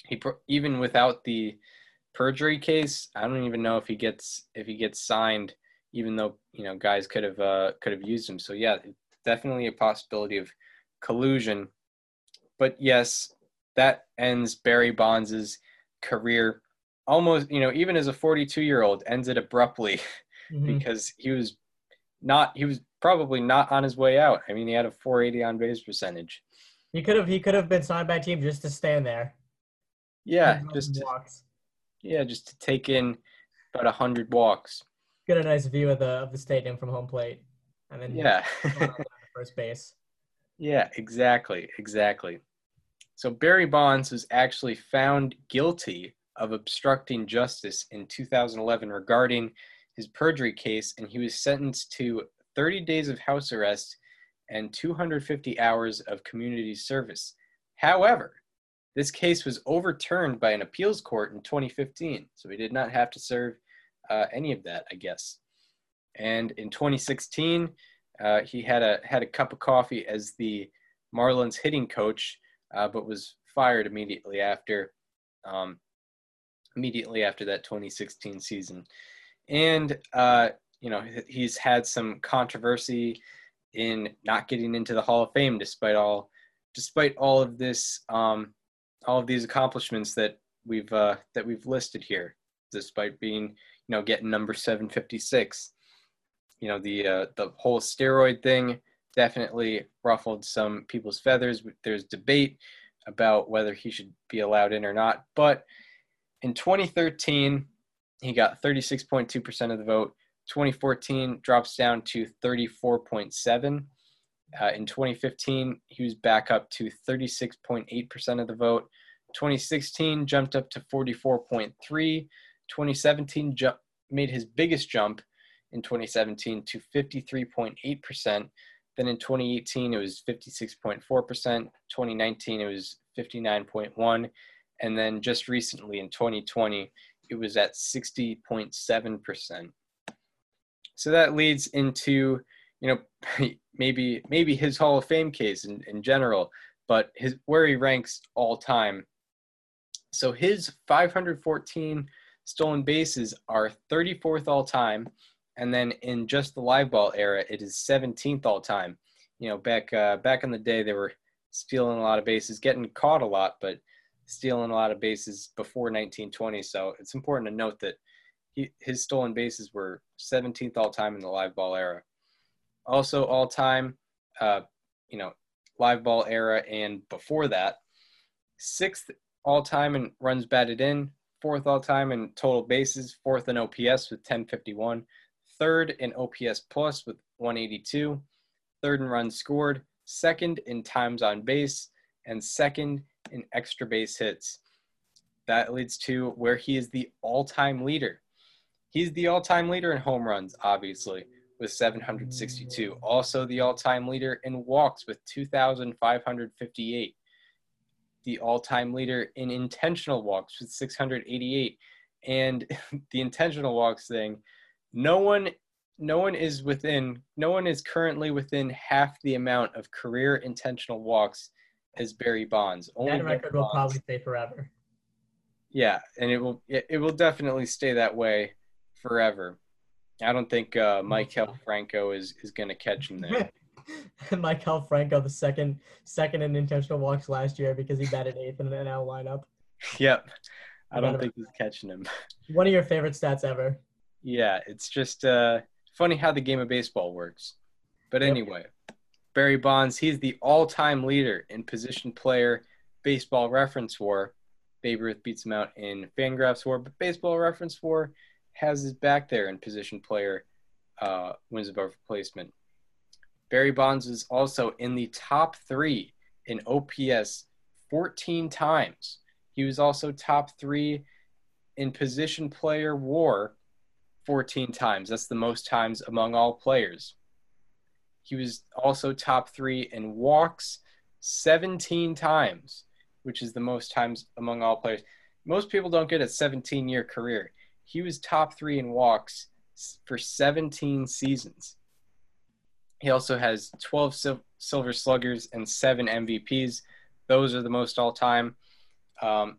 he even without the perjury case, I don't even know if he gets if he gets signed, even though you know guys could have uh, could have used him. So yeah, definitely a possibility of collusion. But yes, that ends Barry Bonds's career. Almost, you know, even as a 42 year old, ends it abruptly mm-hmm. because he was not he was probably not on his way out. I mean, he had a 480 on base percentage. He could have he could have been signed by a team just to stand there. Yeah, just to, yeah, just to take in about a hundred walks. Get a nice view of the of the stadium from home plate, and then yeah, first base. Yeah, exactly, exactly. So Barry Bonds was actually found guilty of obstructing justice in 2011 regarding his perjury case, and he was sentenced to 30 days of house arrest and 250 hours of community service. However, this case was overturned by an appeals court in 2015, so he did not have to serve uh, any of that, I guess. And in 2016, uh, he had a had a cup of coffee as the Marlins hitting coach, uh, but was fired immediately after um, immediately after that 2016 season. And uh, you know he's had some controversy in not getting into the Hall of Fame, despite all, despite all of this, um, all of these accomplishments that we've uh, that we've listed here, despite being, you know, getting number 756. You know, the uh, the whole steroid thing definitely ruffled some people's feathers. There's debate about whether he should be allowed in or not, but in 2013, he got 36.2% of the vote. 2014 drops down to 34.7. Uh, in 2015, he was back up to 36.8% of the vote. 2016 jumped up to 44.3. 2017 ju- made his biggest jump in 2017 to 53.8%. Then in 2018 it was 56.4%. 2019 it was 59.1, and then just recently in 2020 it was at 60.7%. So that leads into, you know, maybe maybe his Hall of Fame case in, in general, but his where he ranks all time. So his 514 stolen bases are 34th all time, and then in just the live ball era, it is 17th all time. You know, back uh, back in the day, they were stealing a lot of bases, getting caught a lot, but stealing a lot of bases before 1920. So it's important to note that he, his stolen bases were 17th all time in the live ball era. Also, all time, uh, you know, live ball era and before that, sixth all time in runs batted in, fourth all time in total bases, fourth in OPS with 1051, third in OPS plus with 182, third in runs scored, second in times on base, and second in extra base hits. That leads to where he is the all time leader. He's the all time leader in home runs, obviously, with 762. Also, the all time leader in walks with 2,558. The all time leader in intentional walks with 688. And the intentional walks thing, no one no one is within no one is currently within half the amount of career intentional walks as Barry Bonds. Only that record will probably stay forever. Yeah, and it will it will definitely stay that way forever. I don't think uh, Maikel Franco is is going to catch him there. Maikel Franco, the second second in intentional walks last year because he batted eighth in the NL lineup. Yep, I don't think he's catching him. One of your favorite stats ever. Yeah, it's just uh, funny how the game of baseball works. But anyway, yep. Barry Bonds, he's the all-time leader in position player baseball reference war. Babe Ruth beats him out in Fangraphs war, but baseball reference war has his back there in position player uh, wins above replacement. Barry Bonds is also in the top three in OPS 14 times. He was also top three in position player war 14 times. That's the most times among all players. He was also top three in walks 17 times, which is the most times among all players. Most people don't get a 17 year career. He was top three in walks for 17 seasons. He also has 12 sil- Silver Sluggers and seven MVPs. Those are the most all time. Um,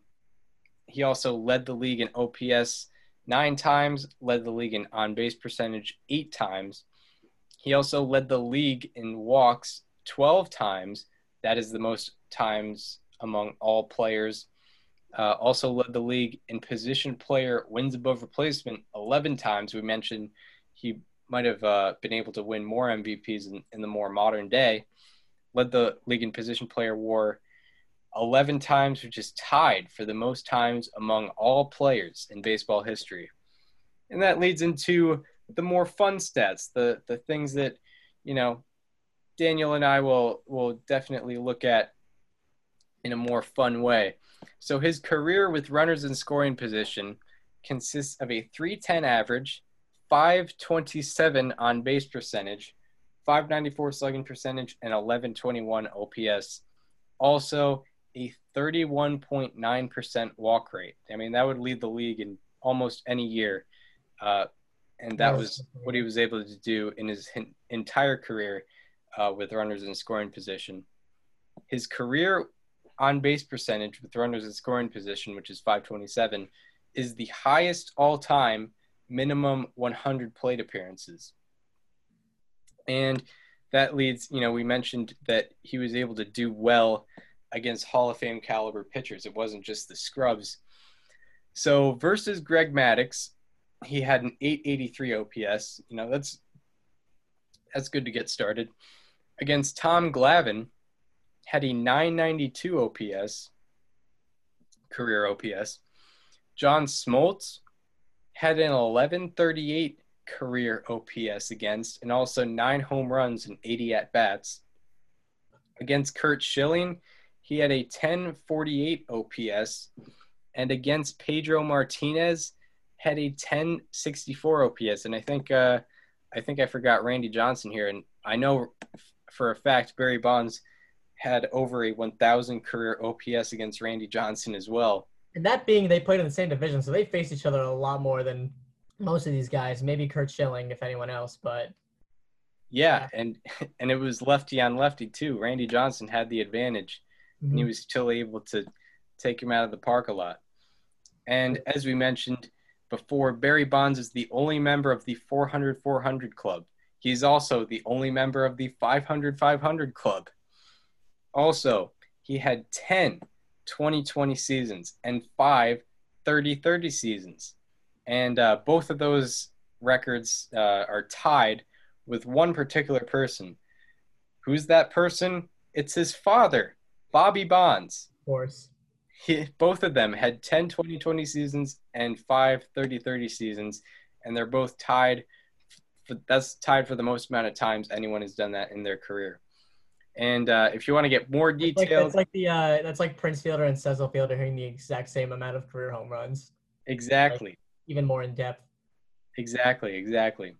he also led the league in OPS nine times, led the league in on base percentage eight times. He also led the league in walks 12 times. That is the most times among all players uh, also led the league in position player wins above replacement 11 times. We mentioned he might have uh, been able to win more MVPs in, in, the more modern day. Led the league in position player war 11 times, which is tied for the most times among all players in baseball history. And that leads into the more fun stats, the the things that you know Daniel and I will will definitely look at in a more fun way. So his career with runners in scoring position consists of a 310 average, 527 on base percentage, 594 slugging percentage, and 1121 OPS. Also, a 31.9% walk rate. I mean, that would lead the league in almost any year. Uh, and that was what he was able to do in his entire career uh, with runners in scoring position. His career on base percentage with runners in scoring position, which is 527, is the highest all time minimum 100 plate appearances. And that leads, you know, we mentioned that he was able to do well against Hall of Fame caliber pitchers. It wasn't just the scrubs. So versus Greg Maddux, he had an 883 OPS. You know, that's that's good to get started. Against Tom Glavine, had a 992 OPS, career OPS. John Smoltz had an 1138 career OPS against, and also nine home runs and 80 at bats. Against Curt Schilling, he had a 1048 OPS, and against Pedro Martinez, had a 1064 OPS. And I think uh, I think I forgot Randy Johnson here, and I know for a fact Barry Bonds had over a 1,000 career OPS against Randy Johnson as well. And that being they played in the same division, so they faced each other a lot more than most of these guys. Maybe Curt Schilling, if anyone else, but yeah, and and it was lefty on lefty too. Randy Johnson had the advantage, mm-hmm. and he mm-hmm. was still able to take him out of the park a lot. And as we mentioned before, Barry Bonds is the only member of the 400 400 club. He's also the only member of the 500 500 club. Also, he had 10 2020 seasons and five 30 30 seasons. And uh, both of those records uh, are tied with one particular person. Who's that person? It's his father, Bobby Bonds. Of course. he, both of them had 10 20 20 seasons and five 30 30 seasons, and they're both tied. For, that's tied for the most amount of times anyone has done that in their career. And uh, if you want to get more Like, details, that's like the uh, that's like Prince Fielder and Cecil Fielder hitting the exact same amount of career home runs, exactly. even more in depth. Exactly, exactly.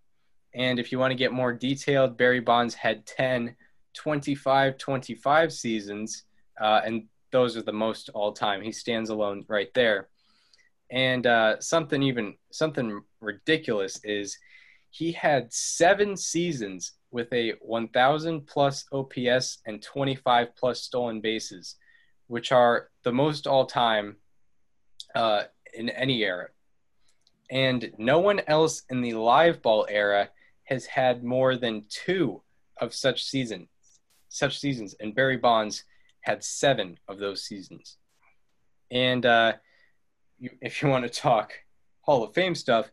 And if you want to get more detailed, Barry Bonds had 10 25 25 seasons, uh, and those are the most all time. He stands alone right there. And uh, something even something ridiculous is he had seven seasons with a 1,000 plus OPS and 25 plus stolen bases, which are the most all time uh, in any era. And no one else in the live ball era has had more than two of such season such seasons. And barry bonds had seven of those seasons. And uh, you, if you want to talk hall of fame stuff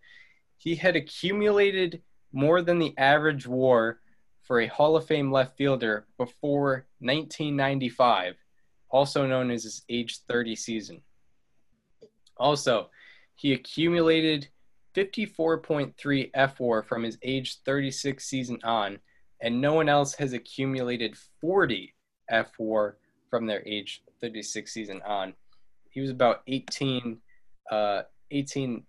he had accumulated more than the average war for a hall of fame left fielder before 1995 also known as his age 30 season also he accumulated 54.3 F WAR from his age 36 season on, and no one else has accumulated 40 F WAR from their age 36 season on. He was about 18, uh, 18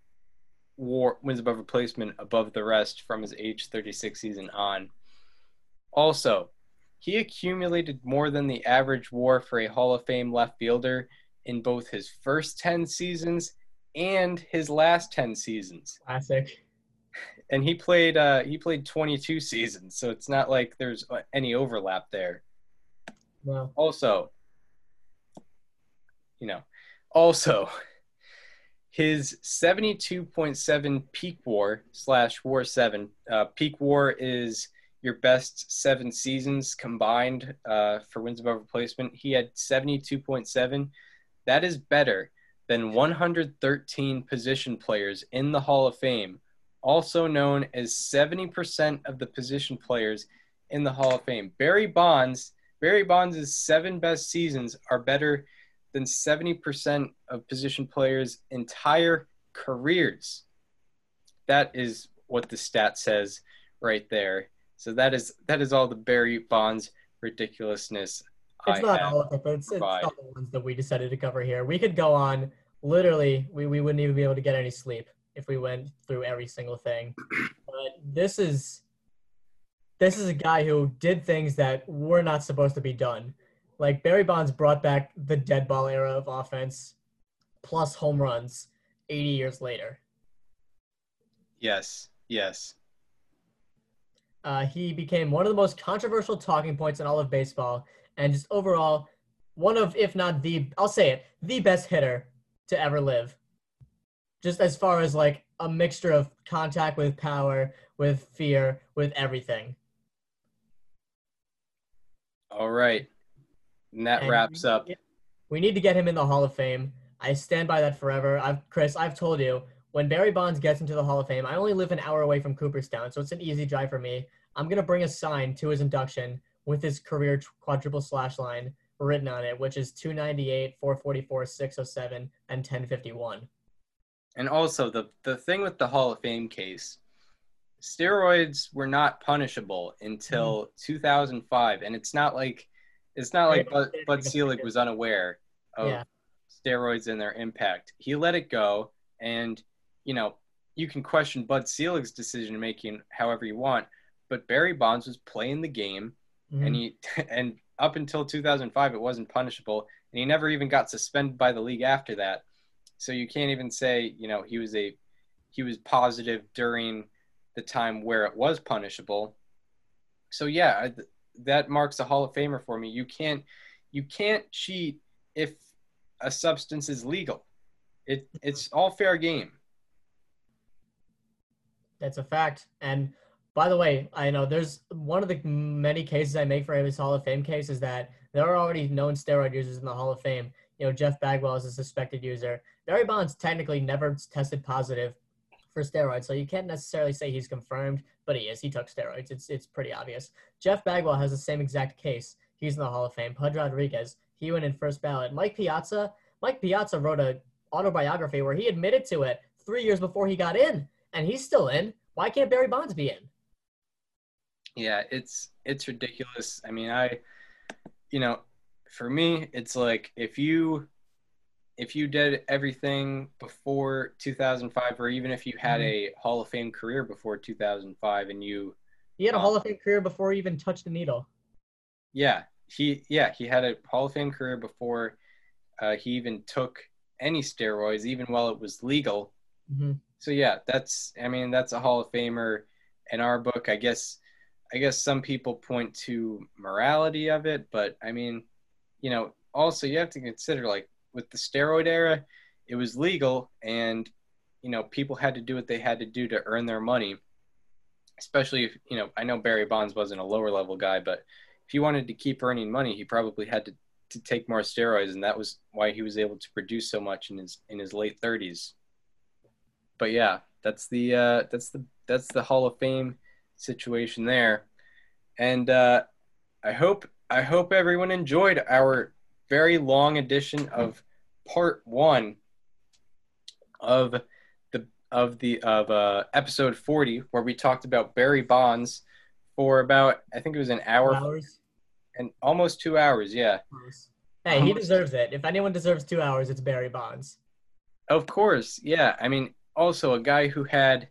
war wins above replacement above the rest from his age 36 season on. Also, he accumulated more than the average war for a Hall of Fame left fielder in both his first 10 seasons and his last 10 seasons. Classic. And he played uh he played 22 seasons, so it's not like there's uh, any overlap there. Well, Also, you know, also his 72.7 peak war slash war seven. Uh, peak war is your best seven seasons combined uh, for wins above replacement. He had 72.7. That is better than 113 position players in the Hall of Fame, also known as 70% of the position players in the Hall of Fame. Barry Bonds, Barry Bonds' seven best seasons are better than 70% of position players' entire careers. That is what the stat says right there. So that is that is all the Barry Bonds ridiculousness. it's I not all of it, but it's, it's all the ones that we decided to cover here. We could go on. Literally, we, we wouldn't even be able to get any sleep if we went through every single thing. But this is this is a guy who did things that were not supposed to be done. Like Barry Bonds brought back the dead ball era of offense plus home runs 80 years later. Yes, yes. Uh, he became one of the most controversial talking points in all of baseball, and just overall, one of, if not the, I'll say it, the best hitter to ever live. Just as far as like a mixture of contact with power, with fear, with everything. All right. And that And wraps up. We need to get him in the Hall of Fame. I stand by that forever. I've Chris, I've told you, when Barry Bonds gets into the Hall of Fame, I only live an hour away from Cooperstown, so it's an easy drive for me. I'm gonna bring a sign to his induction with his career quadruple slash line written on it, which is 298, 444, 607, and 1051. And also the the thing with the Hall of Fame case, steroids were not punishable until Mm-hmm. 2005, and it's not like it's not like Bud, Bud Selig was unaware of Yeah. steroids and their impact. He let it go, and you know you can question Bud Selig's decision making however you want, but Barry Bonds was playing the game, mm-hmm. and he and up until 2005 it wasn't punishable, and he never even got suspended by the league after that. So you can't even say you know he was a he was positive during the time where it was punishable. So yeah, I, that marks a Hall of Famer for me. You can't you can't cheat if a substance is legal. It it's all fair game. That's a fact. And by the way, I know there's one of the many cases I make for every Hall of Fame case is that there are already known steroid users in the Hall of Fame. You know, Jeff Bagwell is a suspected user. Barry Bonds technically never tested positive for steroids, so you can't necessarily say he's confirmed, but he is. He took steroids. It's it's pretty obvious. Jeff Bagwell has the same exact case. He's in the Hall of Fame. Pudge Rodriguez, he went in first ballot. Mike Piazza, Mike Piazza wrote a autobiography where he admitted to it three years before he got in, and he's still in. Why can't Barry Bonds be in? Yeah, it's it's ridiculous. I mean, I you know, for me, it's like if you if you did everything before 2005 or even if you had Mhm. a Hall of Fame career before 2005 and you He had a Um, Hall of Fame career before he even touched the needle. yeah, he yeah, he had a Hall of Fame career before uh, he even took any steroids even while it was legal. hmm So yeah, that's I mean that's a Hall of Famer in our book. I guess I guess some people point to morality of it, but I mean, you know, also you have to consider like with the steroid era, it was legal and you know, people had to do what they had to do to earn their money. Especially if, you know, I know Barry Bonds wasn't a lower level guy, but if he wanted to keep earning money, he probably had to to take more steroids and that was why he was able to produce so much in his in his late 30s but yeah, that's the uh, that's the that's the Hall of Fame situation there, and uh, I hope I hope everyone enjoyed our very long edition of part one of the of the of uh, episode forty, where we talked about Barry Bonds for about I think it was an hour Hours. and almost two hours. Yeah, Hey, he deserves it. If anyone deserves two hours, it's Barry Bonds. Of course, yeah. I mean, also a guy who had,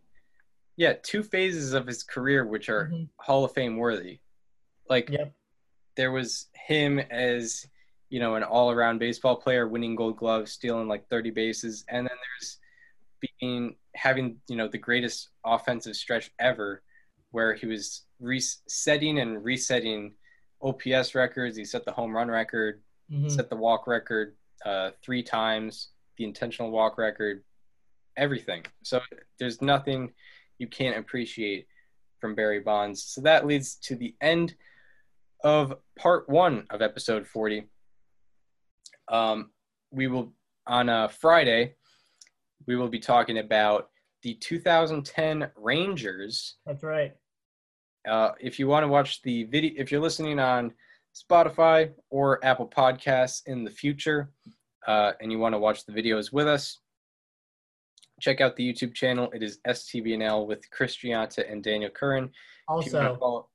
yeah, two phases of his career which are Hall of Fame worthy. Like, there was him as, you know, an all-around baseball player, winning Gold Gloves, stealing like 30 bases, and then there's being having, you know, the greatest offensive stretch ever, where he was resetting and resetting OPS records. He set the home run record, Mhm. set the walk record uh, three times, the intentional walk record, everything. So there's nothing you can't appreciate from Barry Bonds. So that leads to the end of part one of episode 40. Um, we will, on a Friday, we will be talking about the 2010 Rangers. That's right. Uh, if you want to watch the video, if you're listening on Spotify or Apple Podcasts in the future, uh, and you want to watch the videos with us, check out the YouTube channel. It is STBNL with Chris Gianta and Daniel Curran. If you wanna Also,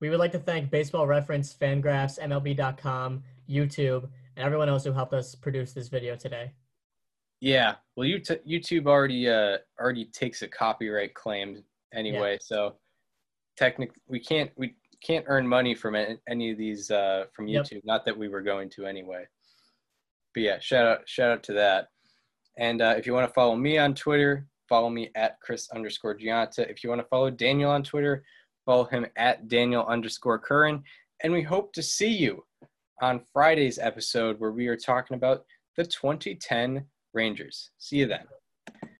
we would like to thank Baseball Reference, Fangraphs, MLB.com, YouTube, and everyone else who helped us produce this video today. yeah, well, you YouTube already uh, already takes a copyright claim anyway, so technically we can't we can't earn money from any of these uh, from Yep. YouTube. Not that we were going to anyway. But yeah, shout out shout out to that. And uh, if you want to follow me on Twitter, follow me at Chris underscore Gianta. If you want to follow Daniel on Twitter, follow him at Daniel underscore Curran. And we hope to see you on Friday's episode where we are talking about the 2010 Rangers. See you then.